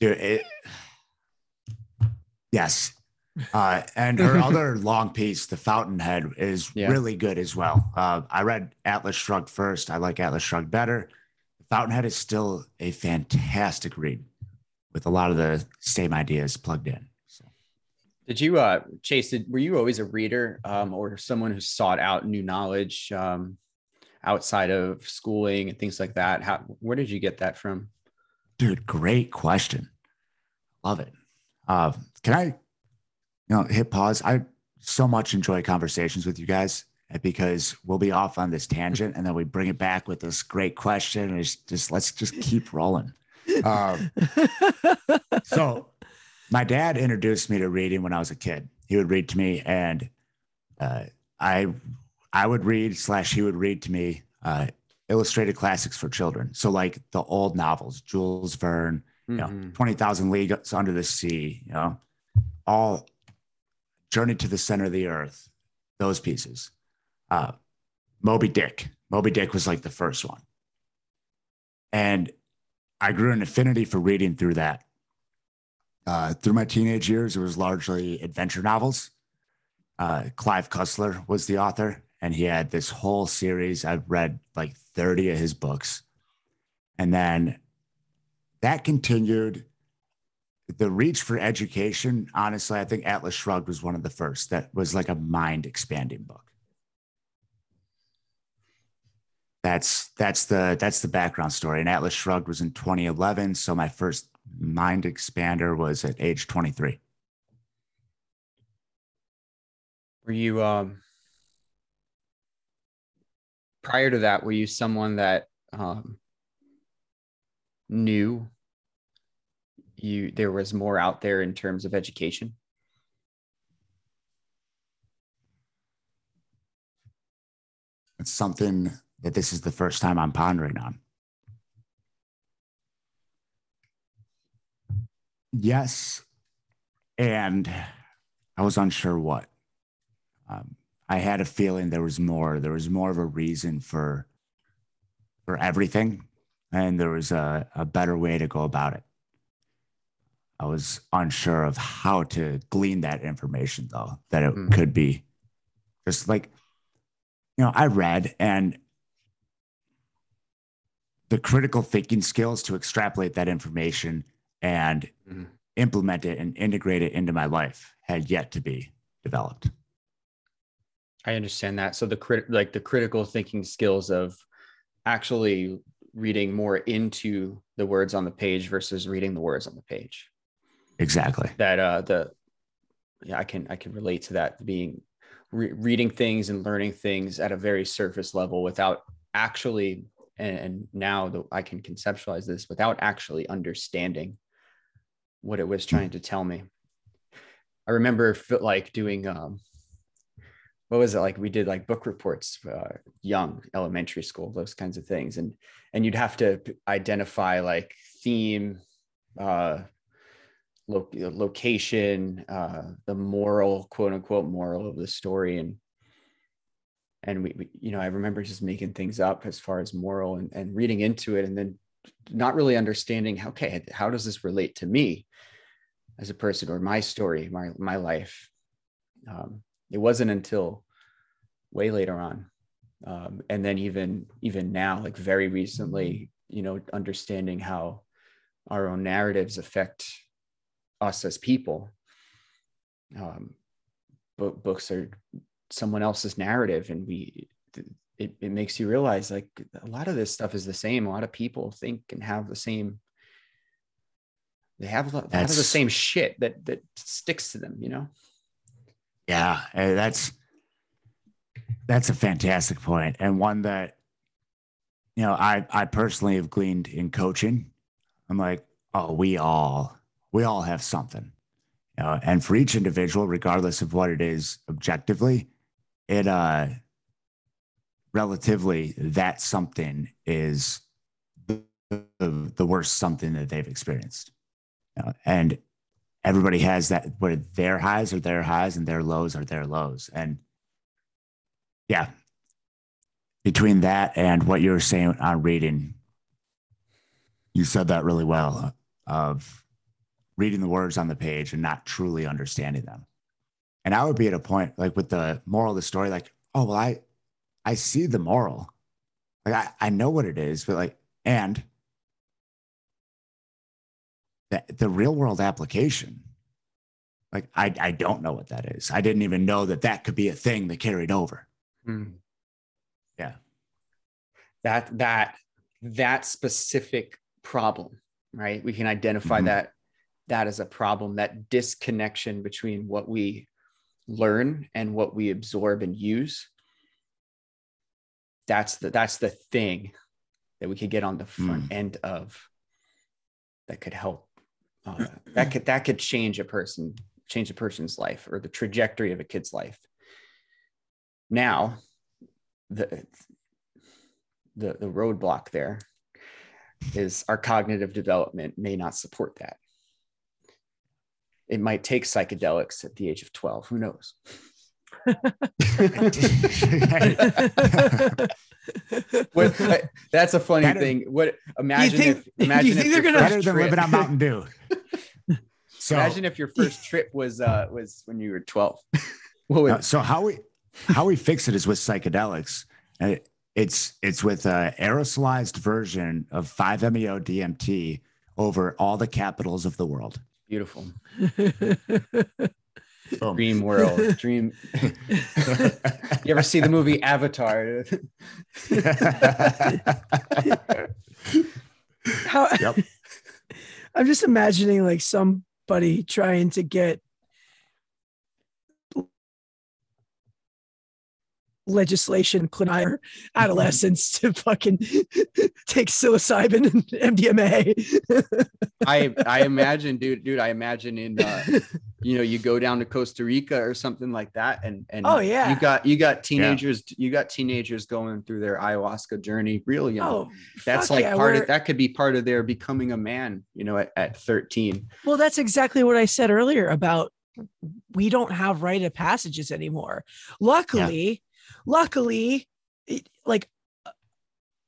do it. Yes. Uh, and her other long piece, The Fountainhead, is Yeah. really good as well. Uh, I read Atlas Shrugged first. I like Atlas Shrugged better. The Fountainhead is still a fantastic read with a lot of the same ideas plugged in. So. Did you uh Chase, did, were you always a reader um or someone who sought out new knowledge um outside of schooling and things like that? How where did you get that from? Dude, great question. Love it. Uh, can I, you know, hit pause? I so much enjoy conversations with you guys uh, because we'll be off on this tangent and then we bring it back with this great question and it's just let's just keep rolling. Um, so, my dad introduced me to reading when I was a kid. He would read to me, and uh, I I would read slash he would read to me uh, illustrated classics for children. So like the old novels, Jules Verne, you know, Mhm. 20,000 Leagues Under the Sea, you know, all Journey to the Center of the Earth, those pieces. Uh, Moby Dick. Moby Dick was like the first one. And I grew an affinity for reading through that. Uh, through my teenage years, it was largely adventure novels. Uh, Clive Cussler was the author, and he had this whole series. I've read like 30 of his books. And then that continued. The reach for education, honestly, I think Atlas Shrugged was one of the first that was like a mind expanding book. that's that's the that's the background story. And Atlas Shrugged was in 2011, so my first mind expander was at age 23. Were you um prior to that? Were you someone that um knew you there was more out there in terms of education? It's something that this is the first time I'm pondering on. Yes. And I was unsure what. Um, I had a feeling there was more. There was more of a reason for for everything, and there was a, a better way to go about it. I was unsure of how to glean that information, though, that it mm. could be just like, you know, I read and the critical thinking skills to extrapolate that information and mm-hmm. implement it and integrate it into my life had yet to be developed. I understand that. So the crit like the critical thinking skills of actually reading more into the words on the page versus reading the words on the page. Exactly. That uh the yeah, I can I can relate to that being re- reading things and learning things at a very surface level without actually and, and now that I can conceptualize this without actually understanding what it was trying to tell me. I remember like doing um, what was it like? We did like book reports, uh, young elementary school, those kinds of things, and and you'd have to identify like theme, uh, lo- location, uh, the moral, quote unquote, moral of the story, and and we, we, you know i remember just making things up as far as moral and, and reading into it and then not really understanding okay how does this relate to me as a person or my story my my life? Um, it wasn't until way later on um, and then even even now like very recently you know understanding how our own narratives affect us as people. Um, books are someone else's narrative and we it, it makes you realize like a lot of this stuff is the same. A lot of people think and have the same they have a lot, a lot of the same shit that that sticks to them you know? Yeah eh, that's that's a fantastic point and one that you know i i personally have gleaned in coaching. I'm like oh we all we all have something you know and for each individual regardless of what it is objectively it uh relatively that something is the, the, worst something that they've experienced. Uh, and everybody has that where their highs are their highs and their lows are their lows. And yeah between that and what you were saying on reading you said that really well of reading the words on the page and not truly understanding them. And I would be at a point like with the moral of the story, like, oh, well, I, I see the moral. Like I, I know what it is, but like, and the, the real world application, like I, I don't know what that is. I didn't even know that that could be a thing that carried over. Mm. Yeah. That, that, that specific problem, right? We can identify mm-hmm. that that is a problem that disconnection between what we learn and what we absorb and use that's the that's the thing that we could get on the front mm. end of that could help uh, that could that could change a person change a person's life or the trajectory of a kid's life. Now the the the roadblock there is our cognitive development may not support that. It might take psychedelics at the age of 12 who knows what, that's a funny better, thing. What imagine think, if imagine you think if they're gonna better than living on mountain dew. So imagine if your first trip was uh was when you were 12 would, uh, so how we how we fix it is with psychedelics. It, it's it's with a aerosolized version of 5-meo dmt over all the capitals of the world. Beautiful. Boom. dream world. Dream. You ever see the movie Avatar? How Yep. I'm just imagining like somebody trying to get legislation clear adolescents to fucking take psilocybin and MDMA. I I imagine, dude, dude. I imagine in uh, you know you go down to Costa Rica or something like that, and and Oh, yeah. you got you got teenagers, you got teenagers going through their ayahuasca journey. Real young. oh, That's like yeah, part of that could be part of their becoming a man. You know, at, at thirteen. Well, that's exactly what I said earlier about we don't have rite of passages anymore. Luckily, luckily, it, like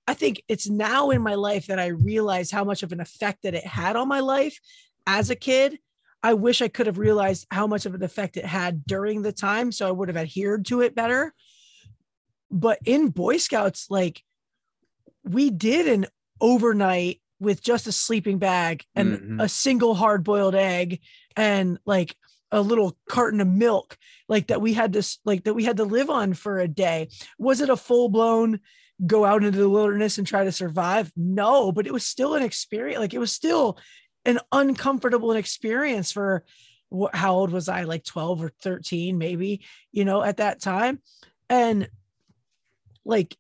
I think it's now in my life that I realize how much of an effect that it had on my life as a kid. I wish I could have realized how much of an effect it had during the time, so I would have adhered to it better. But in Boy Scouts, like we did an overnight with just a sleeping bag and Mhm. a single hard boiled egg and like a little carton of milk like that we had this like that we had to live on for a day. Was it a full blown go out into the wilderness and try to survive? No but it was still an experience like it was still an uncomfortable experience for how old was i? Like 12 or 13 maybe you know at that time. And like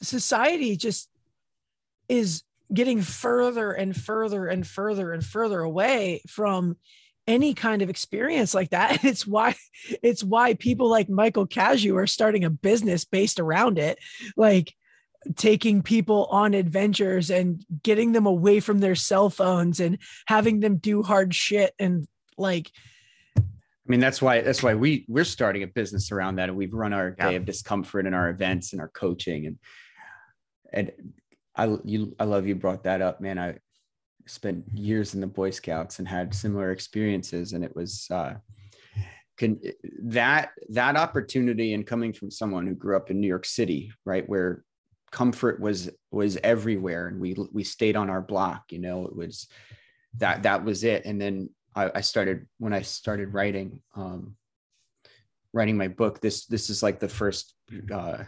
society just is getting further and further and further and further away from any kind of experience like that. It's why it's why people like Michael Casu are starting a business based around it, like taking people on adventures and getting them away from their cell phones and having them do hard shit and like I mean, that's why that's why we we're starting a business around that, and we've run our Yeah. day of discomfort and our events and our coaching, and and I you I love you brought that up, man. I spent years in the Boy Scouts and had similar experiences, and it was uh, can that that opportunity and coming from someone who grew up in New York City, right, where comfort was was everywhere, and we we stayed on our block, you know, it was that that was it, and then I, I started when I started writing um, writing my book. This this is like the first uh,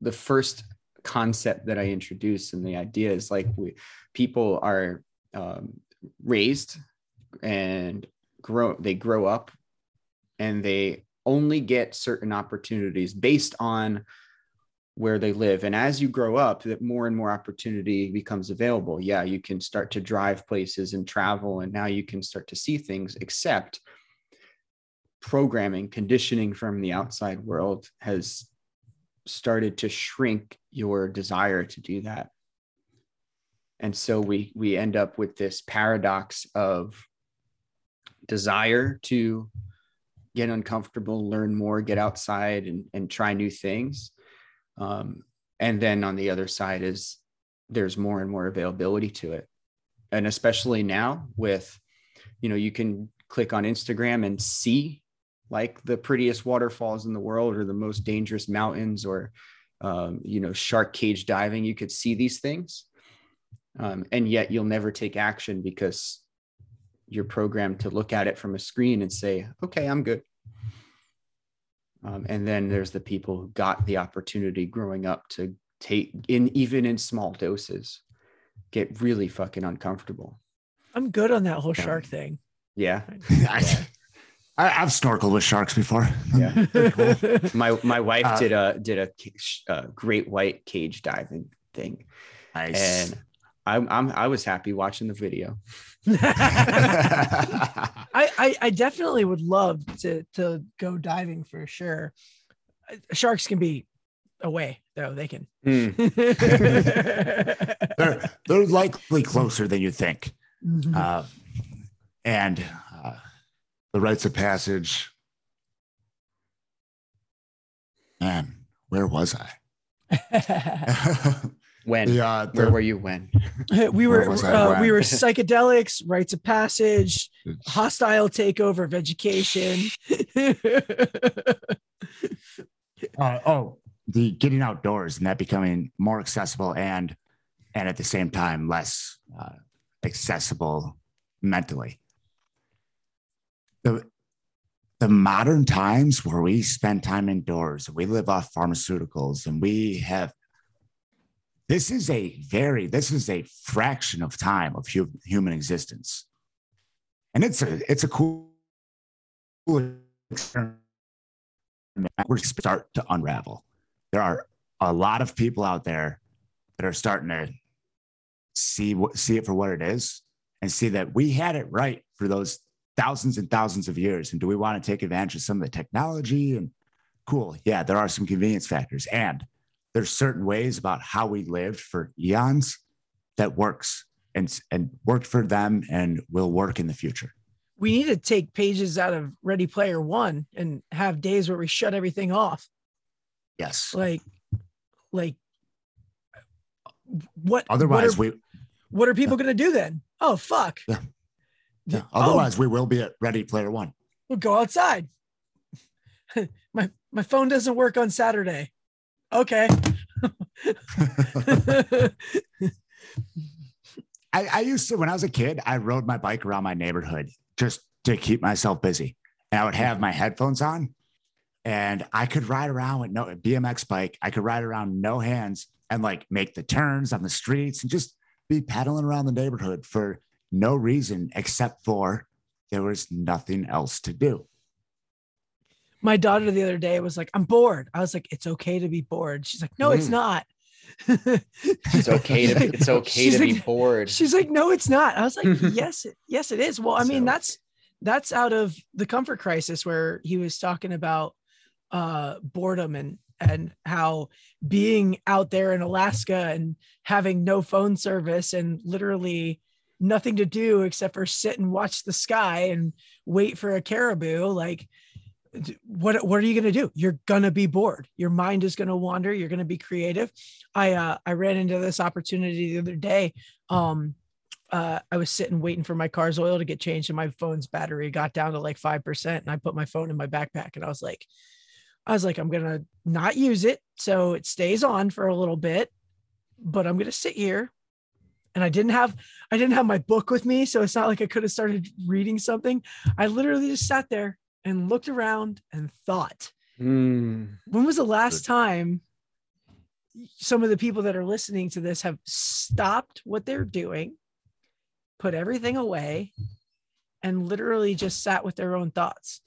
the first concept that I introduce and the idea is like we people are um, raised and grow they grow up and they only get certain opportunities based on where they live. And as you grow up that more and more opportunity becomes available. Yeah you can start to drive places and travel and now you can start to see things except programming conditioning from the outside world has started to shrink your desire to do that. And so we we end up with this paradox of desire to get uncomfortable learn more get outside and, and try new things. Um, and then on the other side is there's more and more availability to it. And especially now with you know you can click on instagram and see like the prettiest waterfalls in the world or the most dangerous mountains or um, you know shark cage diving you could see these things. Um, and yet you'll never take action because you're programmed to look at it from a screen and say okay i'm good. Um, and then there's the people who got the opportunity growing up to take in even in small doses get really fucking uncomfortable. I'm good on that whole Yeah. shark thing. yeah. I, I, I've snorkeled with sharks before. Yeah. Cool. my my wife Uh, did a did a ca- uh, great white cage diving thing Nice. and I'm, I'm i was happy watching the video I, I I definitely would love to to go diving for sure. Uh, Sharks can be away though; they can. Hmm. they're, they're likely closer than you think. Mhm. Uh, and uh, the rites of passage. Man, where was I? when the, uh, where were you when we were uh, When? we were psychedelics, rites of passage, hostile takeover of education. uh, oh, the getting outdoors and that becoming more accessible and and at the same time less uh, accessible mentally. The the modern times where we spend time indoors, we live off pharmaceuticals, and we have this is a very this is a fraction of time of hu- human existence, and it's a it's a cool experiment. We're start to unravel. There are a lot of people out there that are starting to see what see it for what it is and see that we had it right for those thousands and thousands of years. And do we want to take advantage of some of the technology? And cool, yeah, there are some convenience factors, and there's certain ways about how we lived for eons that works and and worked for them and will work in the future. We need to take pages out of Ready Player One and have days where we shut everything off. Yes. Like, like what? Otherwise, what are, we what are people going to do then? Oh fuck! Yeah. Yeah. Oh, Otherwise, we will be at Ready Player One. we'll go outside. my my phone doesn't work on Saturday. Okay. I, I used to when I was a kid, I rode my bike around my neighborhood just to keep myself busy. And I would have my headphones on and I could ride around with no BMX bike. I could ride around no hands and like make the turns on the streets and just be pedaling around the neighborhood for no reason except for there was nothing else to do. my daughter the other day was like, "I'm bored." I was like, "It's okay to be bored." She's like, "No, it's Mm. not." It's okay to it's okay She's to be bored. She's like, "No, it's not." I was like, "Yes, yes, it is." Well, I mean, So- that's that's out of the comfort crisis where he was talking about uh boredom and and how being out there in Alaska and having no phone service and literally nothing to do except for sit and watch the sky and wait for a caribou like what what are you going to do you're going to be bored your mind is going to wander you're going to be creative i uh i ran into this opportunity the other day um uh, I was sitting waiting for my car's oil to get changed, and my phone's battery got down to like five percent. And I put my phone in my backpack, and I was like, I was like, I'm gonna not use it, so it stays on for a little bit, but I'm gonna sit here. And I didn't have I didn't have my book with me, so it's not like I could have started reading something. I literally just sat there and looked around and thought. Mm, When was the last time some of the people that are listening to this have stopped what they're doing, put everything away, and literally just sat with their own thoughts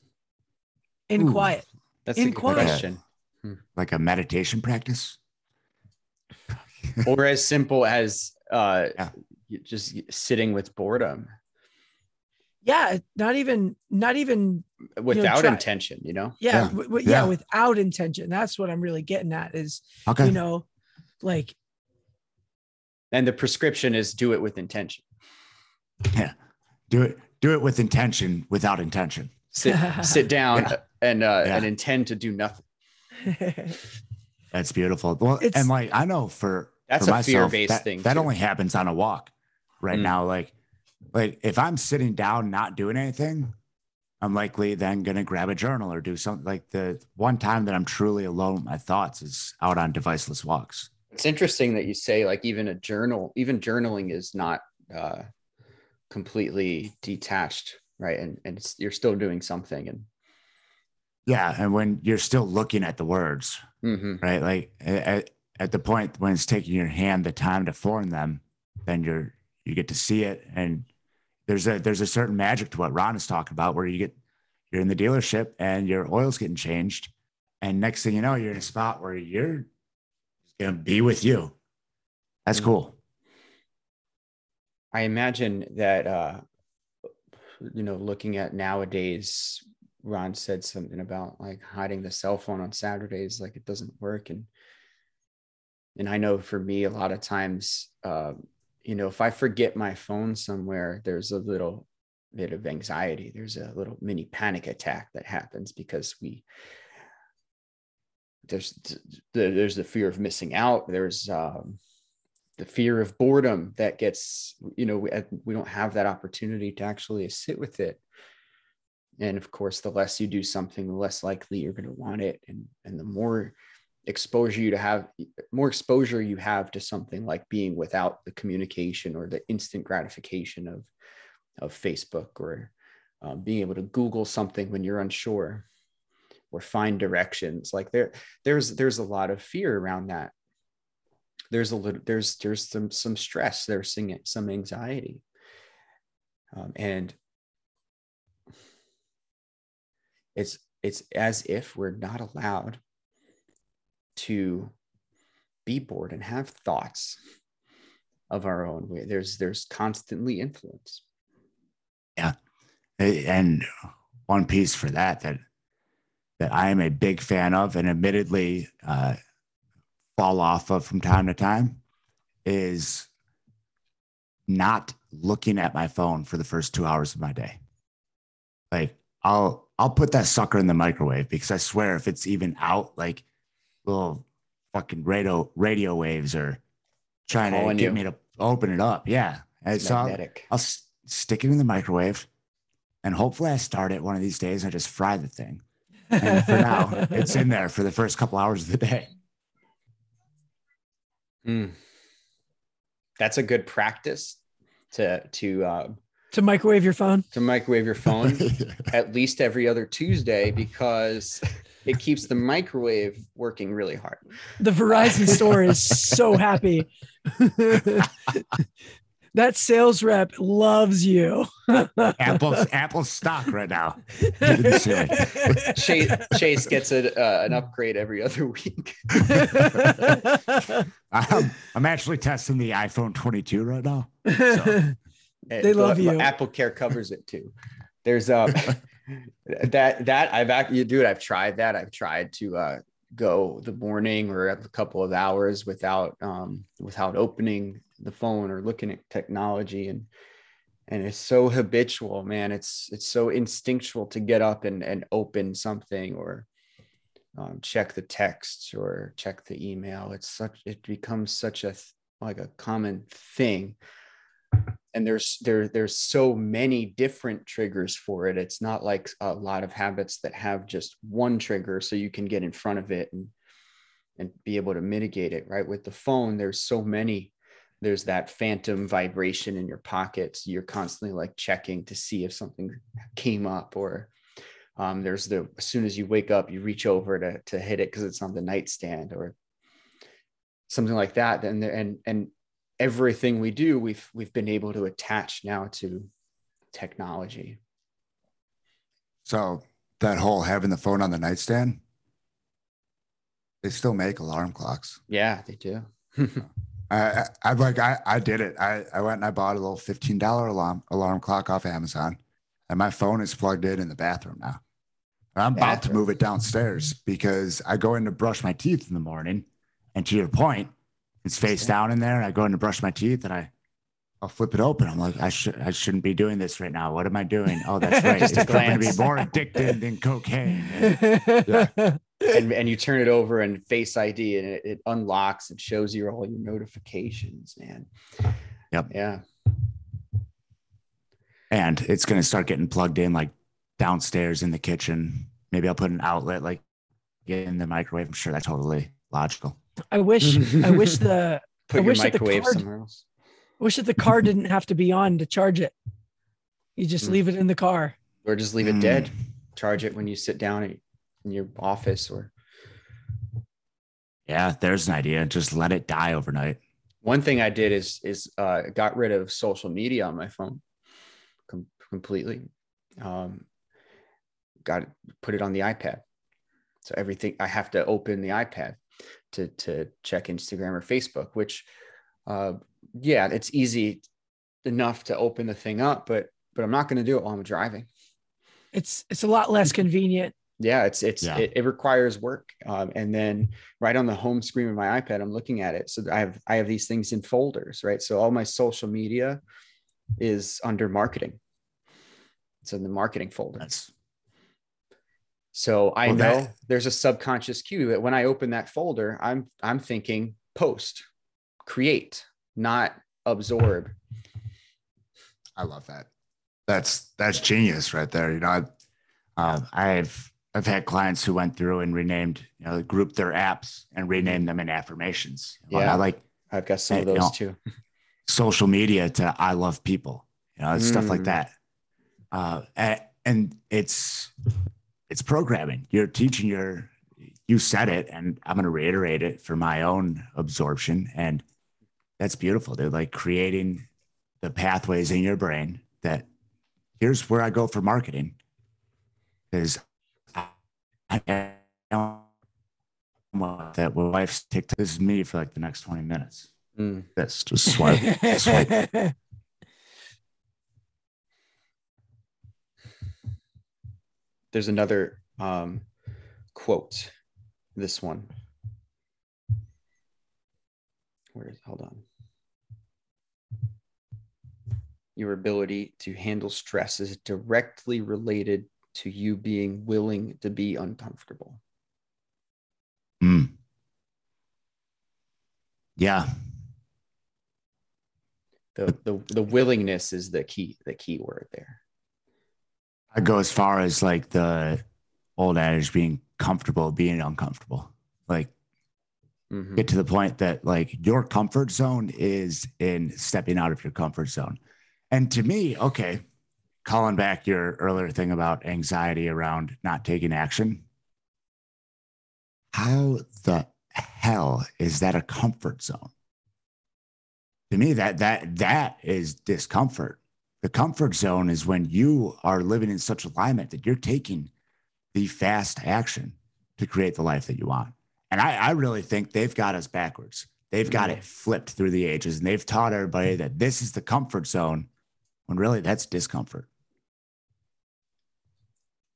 in Ooh. quiet? that's In a quiet. question. Like a meditation practice. Or as simple as uh, Yeah. just sitting with boredom Yeah, not even not even without try- intention. You know. yeah, Yeah. w- w- yeah, Yeah. without intention. That's what I'm really getting at is, Okay. you know, like And the prescription is do it with intention. Yeah. Do it do it with intention without intention. Sit sit down Yeah. and uh, Yeah. and intend to do nothing. That's beautiful. Well, It's- and like I know for That's for a myself, fear-based that, thing, That too. only happens on a walk. Right Mm. now, like like if I'm sitting down not doing anything, I'm likely then gonna grab a journal or do something. Like the one time that I'm truly alone with my thoughts is out on deviceless walks. It's interesting that you say like even a journal, even journaling is not uh, completely detached, right? And and it's, you're still doing something. And Yeah, and when you're still looking at the words, Mhm. right? Like at, the point when it's taking your hand the time to form them, then you're you get to see it, and there's a there's a certain magic to what Ron is talking about, where you get you're in the dealership and your oil's getting changed, and next thing you know, you're in a spot where you're gonna be with you. That's Mhm. cool. I imagine that uh, you know, looking at nowadays, Ron said something about like hiding the cell phone on Saturdays, like it doesn't work. And and I know for me, a lot of times, uh, you know, if I forget my phone somewhere, there's a little bit of anxiety. There's a little mini panic attack that happens because we there's there's the fear of missing out. There's um, the fear of boredom that gets you know we, we don't have that opportunity to actually sit with it and of course the less you do something the less likely you're going to want it and and the more exposure you to have more exposure you have to something like being without the communication or the instant gratification of of facebook or um, being able to Google something when you're unsure or find directions. Like there, there's there's a lot of fear around that. There's a little there's there's some some stress. There's some anxiety, um, and it's it's as if we're not allowed to be bored and have thoughts of our own way. There's there's constantly influence. Yeah. And one piece for that that that I am a big fan of and admittedly uh, fall off of from time to time is not looking at my phone for the first two hours of my day. Like I'll I'll put that sucker in the microwave because I swear if it's even out, like little fucking radio radio waves are trying to get you. me to open it up. Yeah. And so I'll, I'll stick it in the microwave and hopefully I start it one of these days and I just fry the thing. And for now, it's in there for the first couple hours of the day. Mm. That's a good practice to to uh, to microwave your phone. To microwave your phone at least every other Tuesday because it keeps the microwave working really hard. The Verizon store is so happy. that sales rep loves you. Apple Apple stock right now. Chase, Chase gets a, uh, an upgrade every other week. I'm, I'm actually testing the iPhone 22 right now. So. They love you. Apple Care covers it too. There's um that that I've actually dude, I've tried that. I've tried to uh go the morning or a couple of hours without um without opening the phone or looking at technology and and it's so habitual man. It's it's so instinctual to get up and and open something or um, check the text or check the email. It's such it becomes such a like a common thing and there's there there's so many different triggers for it. It's not like a lot of habits that have just one trigger so you can get in front of it and and be able to mitigate it right? With the phone there's so many. There's that phantom vibration in your pockets. You're constantly like checking to see if something came up or um, there's the as soon as you wake up you reach over to to hit it because it's on the nightstand or something like that. And and and everything we do we've we've been able to attach now to technology so that whole having the phone on the nightstand they still make alarm clocks yeah they do I, I like I, I did it. I, I went and I bought a little fifteen dollar alarm alarm clock off Amazon, and my phone is plugged in in the bathroom now. And I'm about to move it downstairs because I go in to brush my teeth in the morning, and to your point, it's face down in there. And I go in to brush my teeth, and I I'll flip it open. I'm like, I should I shouldn't be doing this right now. What am I doing? Oh, that's right. Just it's going to be more addicted than cocaine. yeah and, and you turn it over and face ID and it, it unlocks and shows you all your notifications, man. Yep. Yeah. And it's going to start getting plugged in like downstairs in the kitchen. Maybe I'll put an outlet like in the microwave. I'm sure that's totally logical. I wish, I wish the, put I wish that the card, somewhere else. I wish that the car didn't have to be on to charge it. You just mm. leave it in the car. Or just leave it mm. dead. Charge it when you sit down in your office or yeah there's an idea just let it die overnight one thing i did is is uh, got rid of social media on my phone com- completely um, got put it on the ipad so everything i have to open the ipad to to check instagram or facebook which uh, yeah it's easy enough to open the thing up but but i'm not going to do it while i'm driving. It's it's a lot less convenient. Yeah it's it's yeah. It, it, requires work um, and then right on the home screen of my ipad i'm looking at it. So i have i have these things in folders right? So all my social media is under marketing. It's in the marketing folder. That's... so i well, know that... there's a subconscious cue that when i open that folder i'm i'm thinking post create not absorb i love that that's that's genius right there you know I, uh, I've I've had clients who went through and renamed, you know, grouped their apps and renamed them in affirmations. Yeah, I like I've got some of those you know, too. Social media to I love people, you know, mm. stuff like mm. that. Uh, and it's it's programming. You're teaching your you said it, and I'm going to reiterate it for my own absorption. And that's beautiful. They're like creating the pathways in your brain that here's where I go for marketing. Because I, I that my wife's TikTok this is me for like the next 20 minutes. Mm. That's just swipe. swipe. There's another um, quote. This one. Where is hold on. Your ability to handle stress is directly related to you being willing to be uncomfortable. Mm. Yeah. The, the the willingness is the key the key word there. I go as far as like the old adage being comfortable being uncomfortable. Like mm-hmm. get to the point that like your comfort zone is in stepping out of your comfort zone. And to me, okay, calling back your earlier thing about anxiety around not taking action. How the hell is that a comfort zone? To me, that that that is discomfort. The comfort zone is when you are living in such alignment that you're taking the fast action to create the life that you want. And I, I really think they've got us backwards. They've got it flipped through the ages and they've taught everybody that this is the comfort zone when really that's discomfort.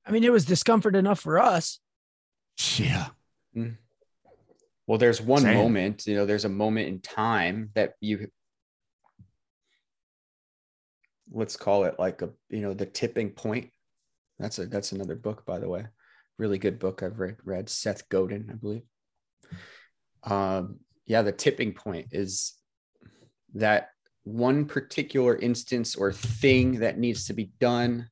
I mean, it was discomfort enough for us. Yeah. Mm. Well, there's one Same. moment, you know, there's a moment in time that you let's call it like a, you know, the tipping point. That's a that's another book, by the way. Really good book I've read read Seth Godin, I believe. Um, yeah, the tipping point is that one particular instance or thing that needs to be done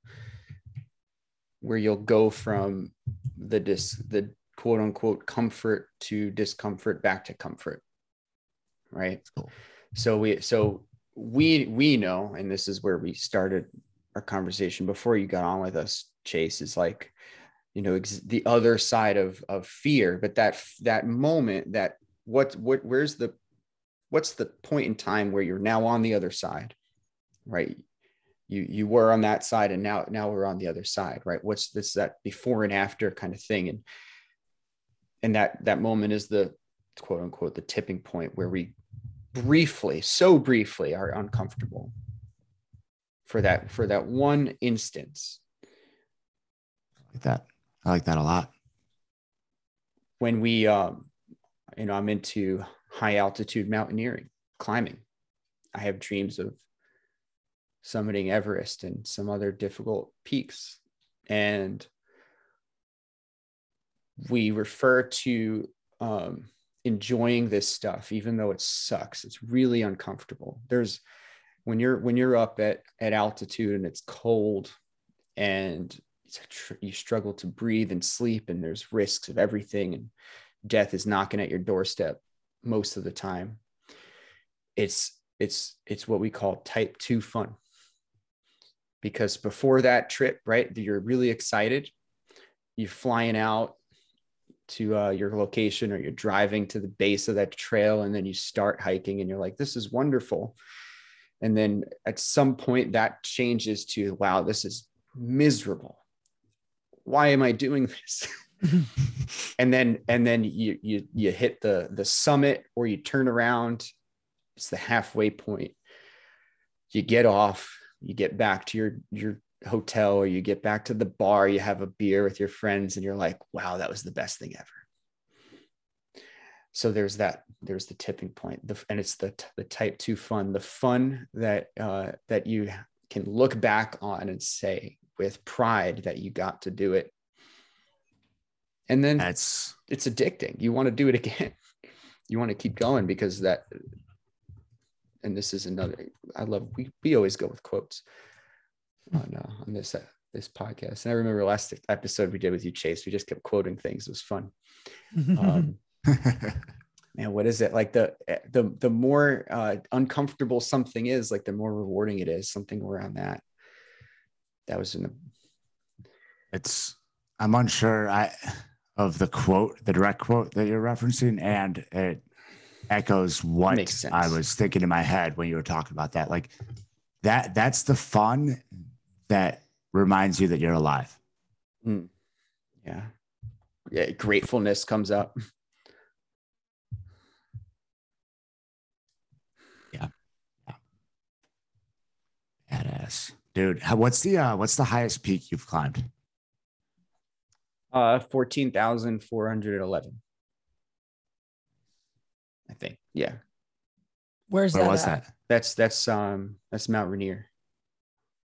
where you'll go from the dis the quote unquote comfort to discomfort back to comfort right cool. so we so we we know and this is where we started our conversation before you got on with us chase is like you know ex- the other side of of fear. But that that moment that what what where's the what's the point in time where you're now on the other side right? You you were on that side and now now we're on the other side right? What's this that before and after kind of thing? And and that that moment is the quote unquote the tipping point where we briefly so briefly are uncomfortable for that for that one instance. Like that. I like that a lot. When we um you know i'm into high altitude mountaineering climbing. I have dreams of summiting everest and some other difficult peaks. And we refer to um, enjoying this stuff even though it sucks it's really uncomfortable. There's when you're when you're up at at altitude and it's cold and tr- you struggle to breathe and sleep and there's risks of everything and death is knocking at your doorstep most of the time it's it's it's what we call type 2 fun. Because before that trip right you're really excited you're flying out to uh, your location or you're driving to the base of that trail and then you start hiking and you're like this is wonderful. And then at some point that changes to wow this is miserable. Why am i doing this? And then and then you you you hit the the summit or you turn around it's the halfway point. You get off you get back to your your hotel or you get back to the bar, you have a beer with your friends, and you're like, wow, that was the best thing ever. So there's that, there's the tipping point. The, and it's the, the type two fun, the fun that uh, that you can look back on and say with pride that you got to do it. And then that's it's addicting. You want to do it again. you want to keep going because that and this is another I love we we always go with quotes on uh, on this uh, this podcast. And I remember last episode we did with you, Chase. We just kept quoting things. It was fun. Um, man, what is it like? The the the more uh, uncomfortable something is, like the more rewarding it is. Something around that. that was in the It's I'm unsure I of the quote, the direct quote that you're referencing, and it echoes what I was thinking in my head when you were talking about that. Like that that's the fun that reminds you that you're alive. yeah yeah gratefulness comes up Yeah. yeah. Badass. Dude, what's the uh what's the highest peak you've climbed? uh 14411 i think yeah Where's Where that? was at? that? that's that's um that's mount rainier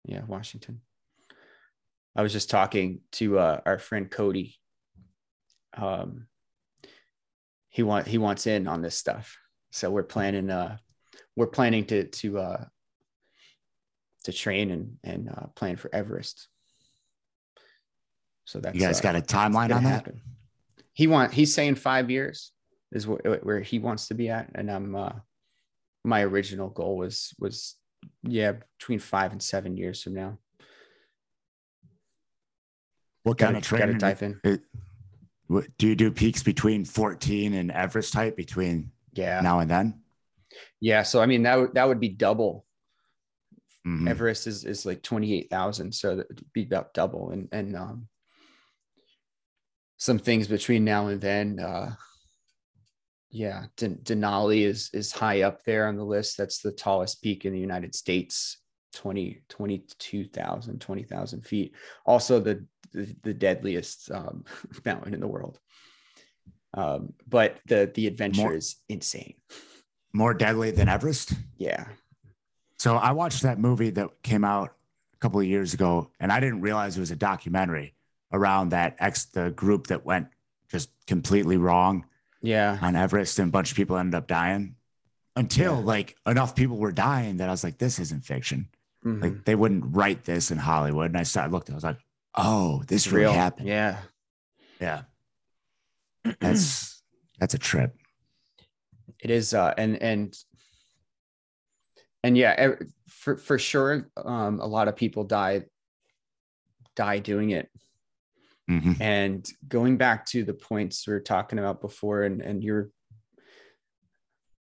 yeah washington. I was just talking to uh our friend cody. Um he want he wants in on this stuff. So we're planning uh we're planning to to uh to train and and uh plan for everest. So that's You guys uh, got a timeline on that? happen. He want he's saying five years is where, where he wants to be at, and I'm uh, my original goal was was yeah between five and seven years from now. What Gotta, kind of gotta training? dive in. it- what, do you do peaks between 14 and Everest type between Yeah, now and then? yeah. So I mean that would that would be double. Mhm. Everest is is like twenty eight thousand, so that would be about double, and and um, some things between now and then. Uh, yeah, Den- Denali is is high up there on the list. That's the tallest peak in the United States, 20, 22,000, 20,000 feet. Also the the, the deadliest um, mountain in the world. Um, but the the adventure More- is insane. More deadly than Everest? Yeah. So I watched that movie that came out a couple of years ago, and I didn't realize it was a documentary around that ex the group that went just completely wrong Yeah. on Everest, and a bunch of people ended up dying. Until Yeah. like enough people were dying that I was like, this isn't fiction. Mhm. Like they wouldn't write this in Hollywood. And I started looking, I was like, oh, this It's really real. happened. Yeah. Yeah. That's that's a trip. it is uh and and and yeah for for sure um a lot of people die die doing it Mhm. and going back to the points we were talking about before and and your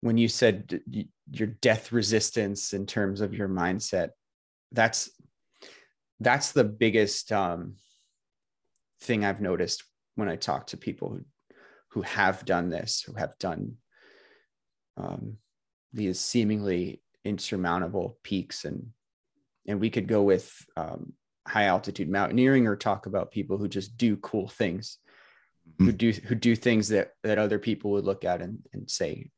when you said your death resistance in terms of your mindset that's that's the biggest um thing i've noticed when i talk to people who who have done this who have done um, these seemingly insurmountable peaks and and we could go with um, high altitude mountaineering or talk about people who just do cool things who do who do things that that other people would look at and, and say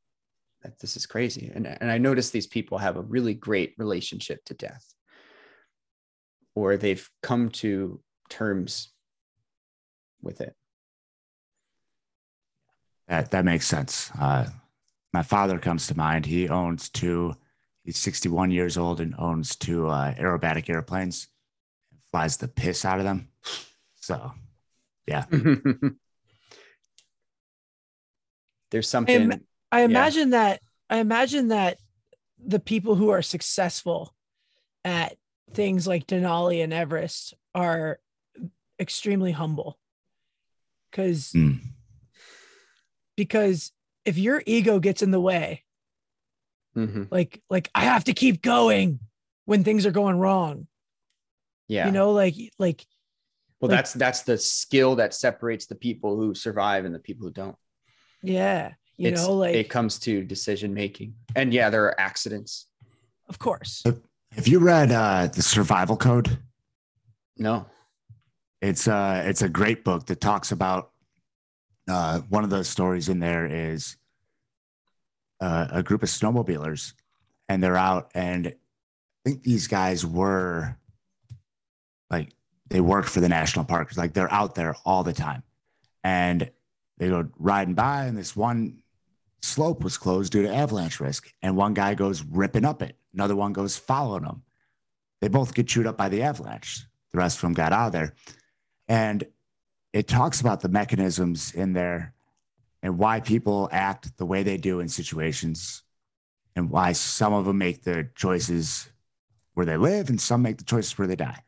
that this is crazy and, and i notice these people have a really great relationship to death or they've come to terms with it That that makes sense. Uh, my father comes to mind. He owns two. He's 61 years old and owns two uh, aerobatic airplanes. Flies the piss out of them. So yeah. there's something I imagine that I imagine that the people who are successful at things like Denali and Everest are extremely humble. Cause mm, because if your ego gets in the way, Mhm. like like I have to keep going when things are going wrong. Yeah You know, like like Well, Like- that's that's the skill that separates the people who survive and the people who don't. yeah, you It's- know, like it comes to decision making, and yeah, there are accidents. of course. have you read uh, the Survival Code? No, It's uh it's a great book that talks about uh one of those stories in there is uh, a group of snowmobilers and they're out and I think these guys were like they work for the national parks like they're out there all the time. And they go riding by and this one slope was closed due to avalanche risk. And one guy goes ripping up it. Another one goes following them. They both get chewed up by the avalanche. The rest of them got out of there. And it talks about the mechanisms in there and why people act the way they do in situations and why some of them make the choices where they live and some make the choices where they die.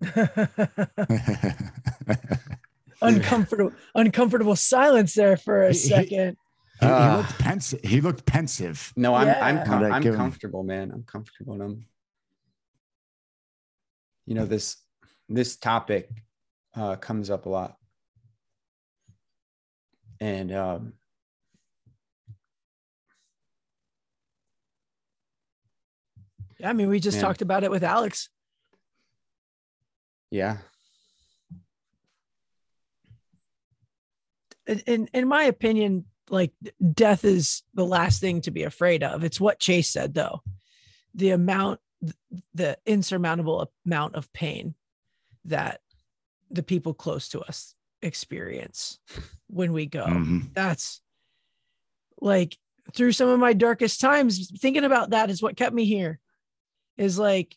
uncomfortable, uncomfortable silence there for a He- he- second. He, he Ah. looked pensive. He looked pensive. No, I'm I'm com- I'm give him- comfortable, man. I'm comfortable and I'm you know this this topic uh comes up a lot. And um I mean, we just Man. talked about it with Alex. Yeah. in- in in my opinion, like death is the last thing to be afraid of. It's what Chase said though. The amount the insurmountable amount of pain that the people close to us experience when we go. Mhm. That's like through some of my darkest times thinking about that is what kept me here. Is like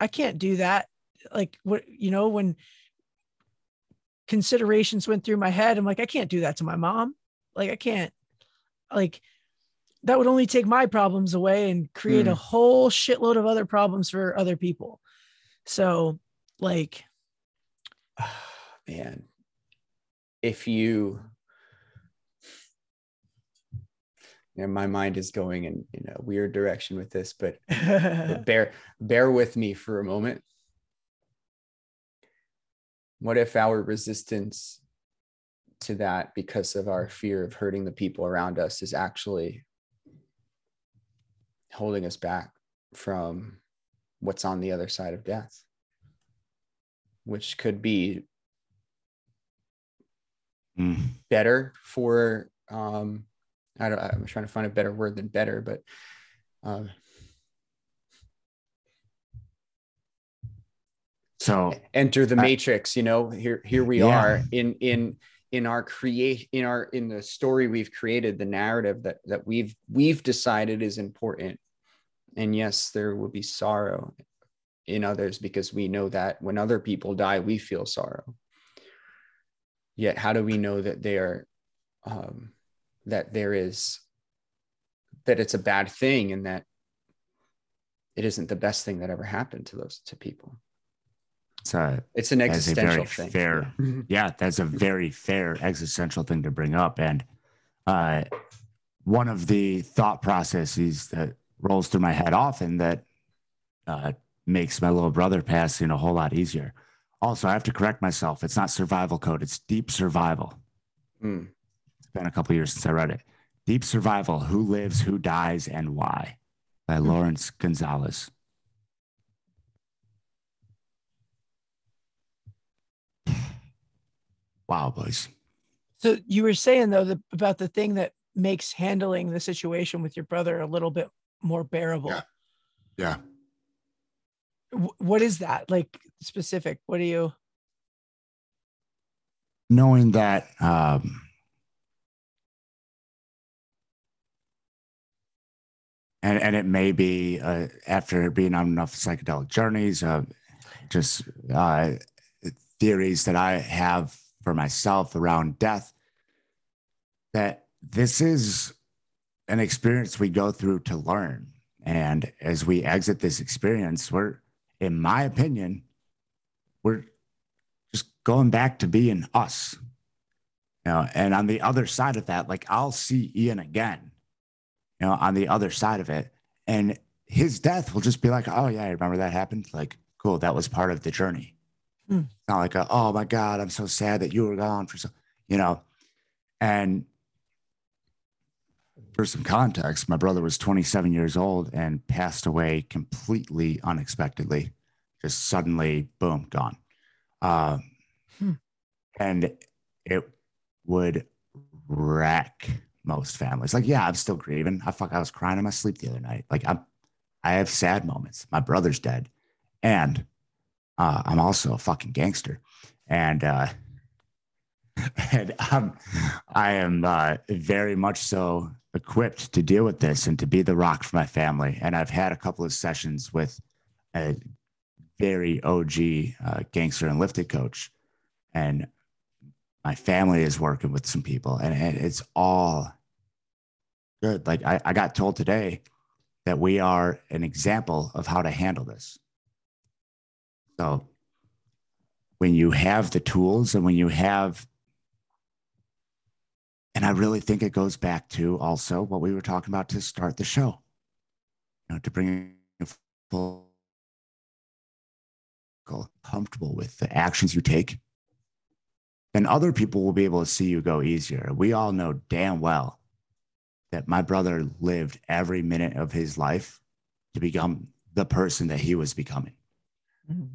I can't do that. Like what you know when considerations went through my head. I'm like, I can't do that to my mom. Like, I can't, like, that would only take my problems away and create a hmm. whole shitload of other problems for other people. So, like, Man. If you you know, my mind is going in, in a weird direction with this, but but bear bear with me for a moment what if our resistance to that because of our fear of hurting the people around us is actually holding us back from what's on the other side of death which could be Mm. better for um i don't i'm trying to find a better word than better but um So enter the matrix you know here here we Yeah. are in in in our create in our in the story we've created the narrative that that we've we've decided is important. And yes there will be sorrow in others because we know that when other people die we feel sorrow. Yet how do we know that they are um that there is that it's a bad thing and that it isn't the best thing that ever happened to those to people it's a, it's an That's a existential very thing. fair- Yeah. yeah, that's a very fair existential thing to bring up. And uh, one of the thought processes that rolls through my head often that uh, makes my little brother passing a whole lot easier. Also, I have to correct myself. It's not survival code, it's deep survival. Mm. It's been a couple years since I read it. Deep Survival Who Lives, Who Dies, and Why by Laurence Gonzales. Wow, boys. so you were saying though the, about the thing that makes handling the situation with your brother a little bit more bearable. Yeah. Yeah. Wh- what is that like specific? What do you? Knowing that um, and and it may be uh, after being on enough psychedelic journeys, uh, just uh, theories that I have for myself around death. That this is an experience we go through to learn, and as we exit this experience, we're, in my opinion, we're just going back to being us. You know, and on the other side of that, like I'll see Ian again you know, on the other side of it. And his death will just be like, oh, yeah, I remember that happened. Like, cool, that was part of the journey. It's not like, a, oh my God, I'm so sad that you were gone for so, you know. And for some context, my brother was 27 years old and passed away completely unexpectedly, just suddenly, boom, gone. Um, Hmm. And it would wreck most families. Like, yeah, I'm still grieving. I fuck, I was crying in my sleep the other night. Like, I'm, I have sad moments. My brother's dead, and uh, I'm also a fucking gangster, and uh, and I'm, I am uh, very much so equipped to deal with this and to be the rock for my family. And I've had a couple of sessions with a very OG uh, gangster and lifted coach, and my family is working with some people, and, and it's all good. Like I, I got told today that we are an example of how to handle this. So when you have the tools and when you have and I really think it goes back to also what we were talking about to start the show. You know, to bring full comfortable with the actions you take, then other people will be able to see you go easier. We all know damn well that my brother lived every minute of his life to become the person that he was becoming. Mm-hmm.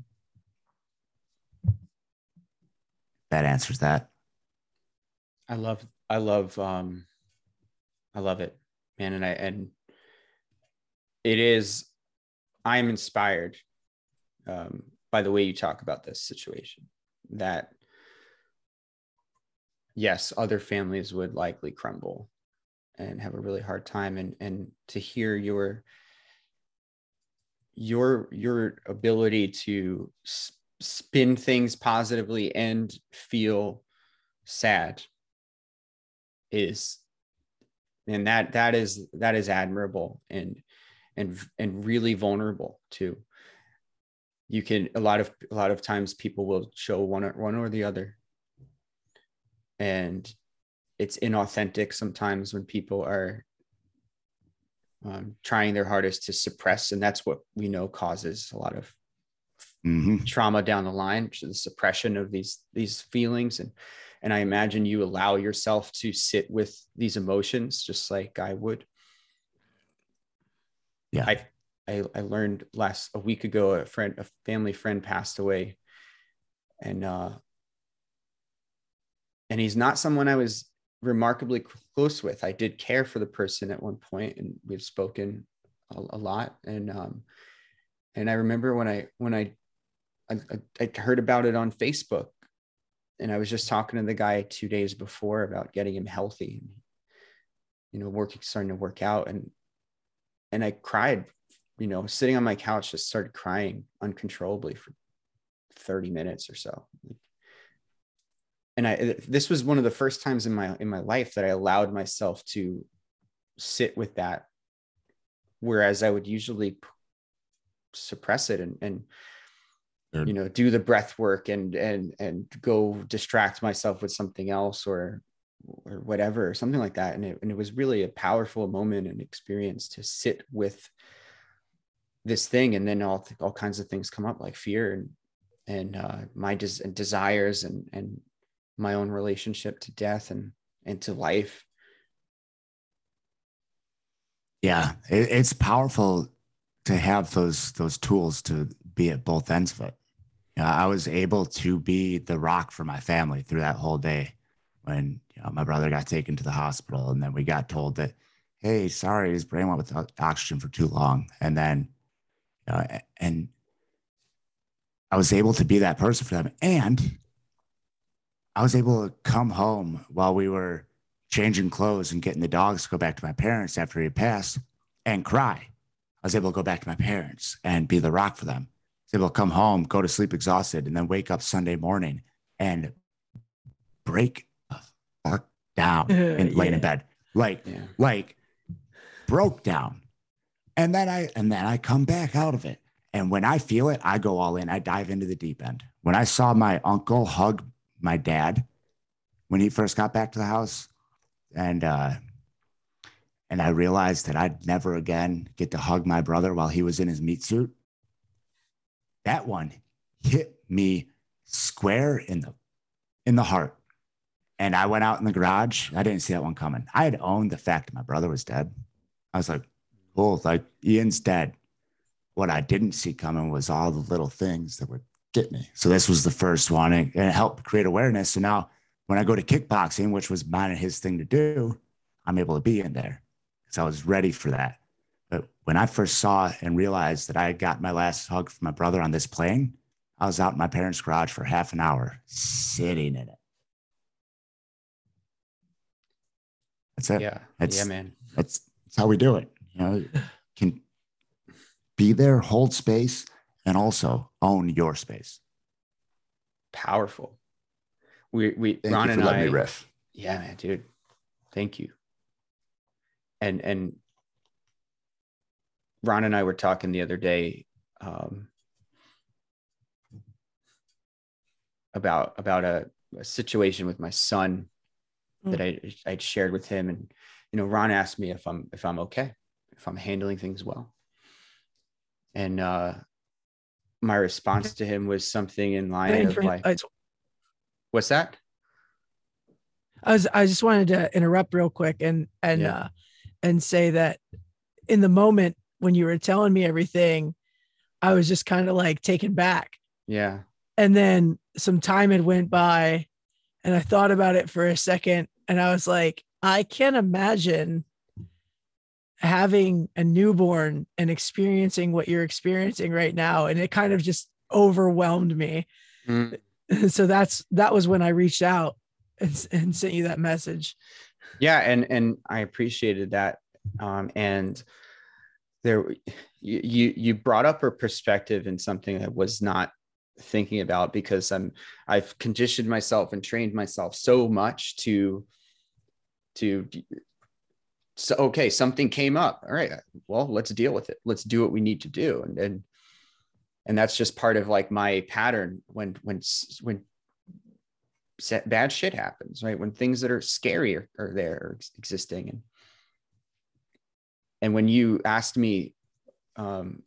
That answers that. I love, I love, um, I love it, man. And I, and it is, I am inspired um, by the way you talk about this situation that yes, other families would likely crumble and have a really hard time. And, and to hear your, your, your ability to spin things positively and feel sad is and that that is that is admirable and and and really vulnerable too. You can a lot of a lot of times people will show one or one or the other. And it's inauthentic sometimes when people are um, trying their hardest to suppress and that's what we know causes a lot of mm-hmm. trauma down the line the suppression of these these feelings. And and i imagine you allow yourself to sit with these emotions just like i would. Yeah. I i, I learned last a week ago a friend a family friend passed away. And uh and he's not someone i was remarkably close with. I did care for the person at one point and we've spoken a, a lot. And um and i remember when i when i I, I heard about it on Facebook and I was just talking to the guy two days before about getting him healthy, you know, working, starting to work out. And, and I cried, you know, sitting on my couch, just started crying uncontrollably for 30 minutes or so. And I, this was one of the first times in my, in my life that I allowed myself to sit with that. Whereas I would usually suppress it and, and, you know do the breath work and and and go distract myself with something else or or whatever or something like that. And it, and it was really a powerful moment and experience to sit with this thing and then all all kinds of things come up like fear and and uh, my des- desires and and my own relationship to death and and to life. Yeah it, it's powerful to have those those tools to be at both ends of it you know, I was able to be the rock for my family through that whole day when you know, my brother got taken to the hospital. And then we got told that, hey, sorry, his brain went without oxygen for too long. And then, you know, and I was able to be that person for them. And I was able to come home while we were changing clothes and getting the dogs to go back to my parents after he passed and cry. I was able to go back to my parents and be the rock for them able to come home, go to sleep exhausted, and then wake up Sunday morning and break fuck down and yeah. laying in bed. Like, yeah. like broke down. And then I and then I come back out of it. And when I feel it, I go all in. I dive into the deep end. When I saw my uncle hug my dad when he first got back to the house, and uh and I realized that I'd never again get to hug my brother while he was in his meat suit that one hit me square in the in the heart. And I went out in the garage. I didn't see that one coming. I had owned the fact my brother was dead. I was like, cool, like Ian's dead. What I didn't see coming was all the little things that would get me. So this was the first one and it helped create awareness. So now when I go to kickboxing, which was mine and his thing to do, I'm able to be in there because I was ready for that. When I first saw and realized that I had got my last hug from my brother on this plane, I was out in my parents' garage for half an hour sitting in it. That's it. Yeah. That's, yeah, man. That's, that's how we do it. You know, can be there, hold space, and also own your space. Powerful. We we Thank Ron and I riff. Yeah, man, dude. Thank you. And and Ron and I were talking the other day. Um, about about a, a situation with my son Mm. that I I'd shared with him, and you know, Ron asked me if I'm if I'm okay, if I'm handling things well, and uh, my response to him was something in line of like, "What's that?" I was I just wanted to interrupt real quick and and Yeah. uh and say that in the moment when you were telling me everything, I was just kind of like taken back. Yeah, And then some time had went by and I thought about it for a second and I was like, I can't imagine having a newborn and experiencing what you're experiencing right now. And it kind of just overwhelmed me. Mm. so that's that was when I reached out and, and sent you that message. yeah, and and I appreciated that, um, and there you you brought up a perspective and something that was not thinking about because I'm I've conditioned myself and trained myself so much to to so okay something came up. All right well let's deal with it. Let's do what we need to do. And and and that's just part of like my pattern when when when bad shit happens right? When things that are scary are, are there are existing. And and when you asked me um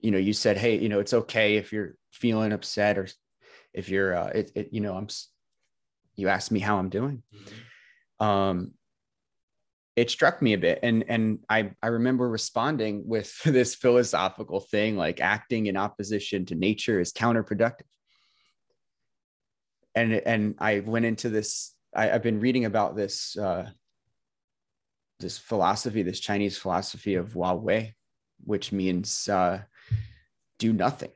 you know you said hey you know it's okay if you're feeling upset or if you're uh it, it you know i'm you asked me how i'm doing. Um it struck me a bit. And and i i remember responding with this philosophical thing like acting in opposition to nature is counterproductive. And and i went into this I, i've been reading about this uh this philosophy this chinese philosophy of Wu Wei, which means uh do nothing.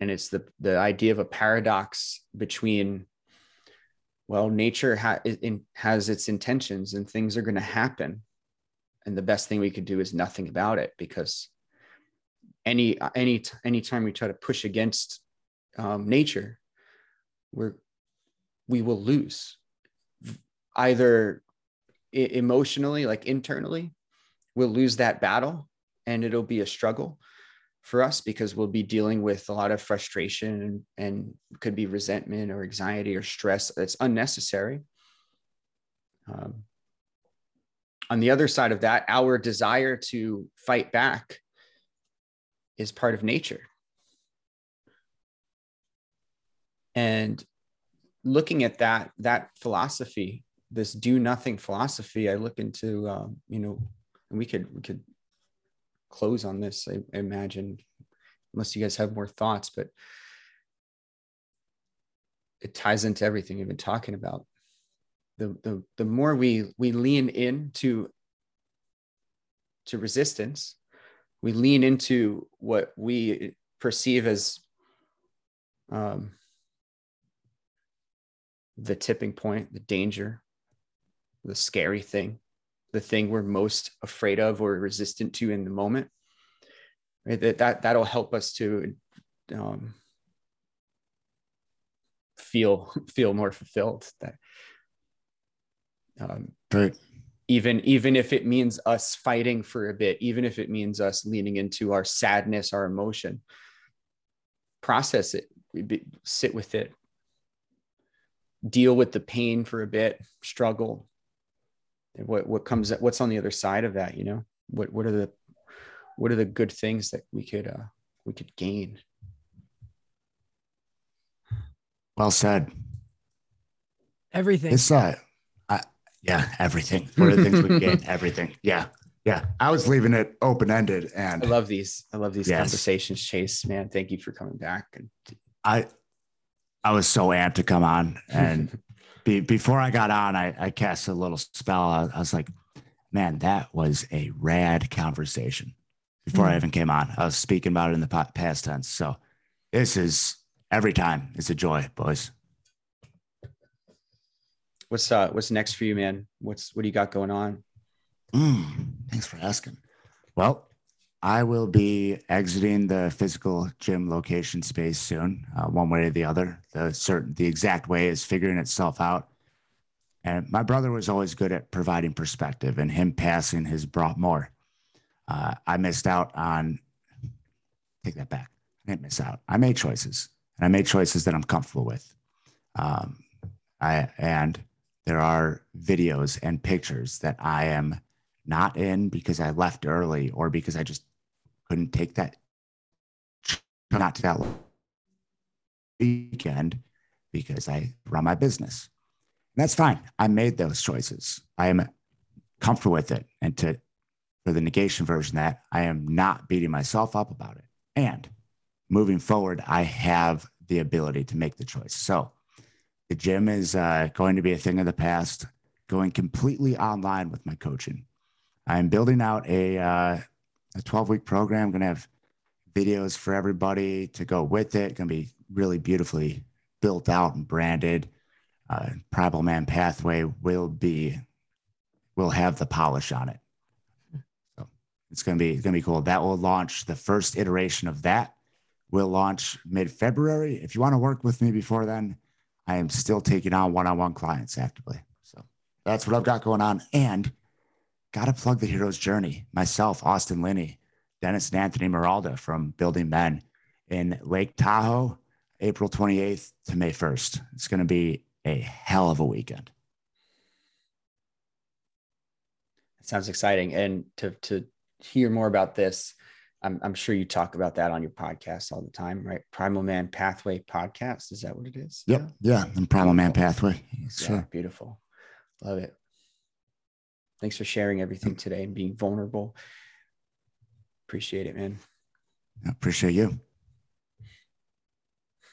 And it's the the idea of a paradox between well nature ha- in, has its intentions and things are going to happen and the best thing we could do is nothing about it because any any any time we try to push against um, nature we're we will lose. Either emotionally like internally we'll lose that battle and it'll be a struggle for us because we'll be dealing with a lot of frustration and, could be resentment or anxiety or stress that's unnecessary. Um, on the other side of that, our desire to fight back is part of nature. And looking at that that philosophy, this do nothing philosophy, I look into um, you know, and we could we could close on this, I, I imagine, unless you guys have more thoughts, but it ties into everything we've been talking about. The, the, the more we we lean into to resistance, we lean into what we perceive as um, the tipping point, the danger, the scary thing, the thing we're most afraid of or resistant to in the moment. Right? That, that that'll help us to um, feel feel more fulfilled. That um, Right. even even if it means us fighting for a bit, even if it means us leaning into our sadness, our emotion, process it, be, sit with it, deal with the pain for a bit, struggle. And what what comes what's on the other side of that? You know, what what are the what are the good things that we could uh we could gain? Well said. Everything. It's uh, I, yeah, everything. What are the things we gain Everything. Yeah, yeah. I was leaving it open ended, and I love these. I love these Yes. conversations, Chase. Man, thank you for coming back. And I, I was so amped to come on, and be, before I got on, I, I cast a little spell. I, I was like, man, that was a rad conversation. Before I Mm. even came on, I was speaking about it in the past tense. So this is every time. It's a joy, boys. what's uh what's next for you, man? What's what do you got going on? Mm, thanks for asking. Well, I will be exiting the physical gym location space soon, uh, one way or the other. The certain, the exact way is figuring itself out. And my brother was always good at providing perspective, and him passing has brought more. Uh, I missed out on. Take that back. I didn't miss out. I made choices, and I made choices that I'm comfortable with. Um, I and there are videos and pictures that I am not in because I left early or because I just couldn't take that not to that weekend because I run my business. And that's fine. I made those choices. I am comfortable with it. And to for the negation version that I am not beating myself up about it. And moving forward, I have the ability to make the choice. So the gym is uh, going to be a thing of the past, going completely online with my coaching. I'm building out a uh, a 12 week program. Going to have videos for everybody to go with it. Going to be really beautifully built out and branded. Uh, Primal Man Pathway will be will have the polish on it. So it's going to be it's going to be cool. That will launch the first iteration of that. Will launch mid February. If you want to work with me before then, I am still taking on one on one clients actively. So that's what I've got going on. And got to plug the hero's journey. Myself, Austin Linney, Dennis and Anthony Meralda from Building Men in Lake Tahoe, April 28th to May 1st. It's going to be a hell of a weekend. It sounds exciting. And to, to hear more about this, I'm, I'm sure you talk about that on your podcast all the time, right? Primal Man Pathway podcast. Is that what it is? Yep. Yeah. yeah. And Primal Man Pathway. Sure. Yeah, beautiful. Love it. Thanks for sharing everything today and being vulnerable. Appreciate it, man. I appreciate you.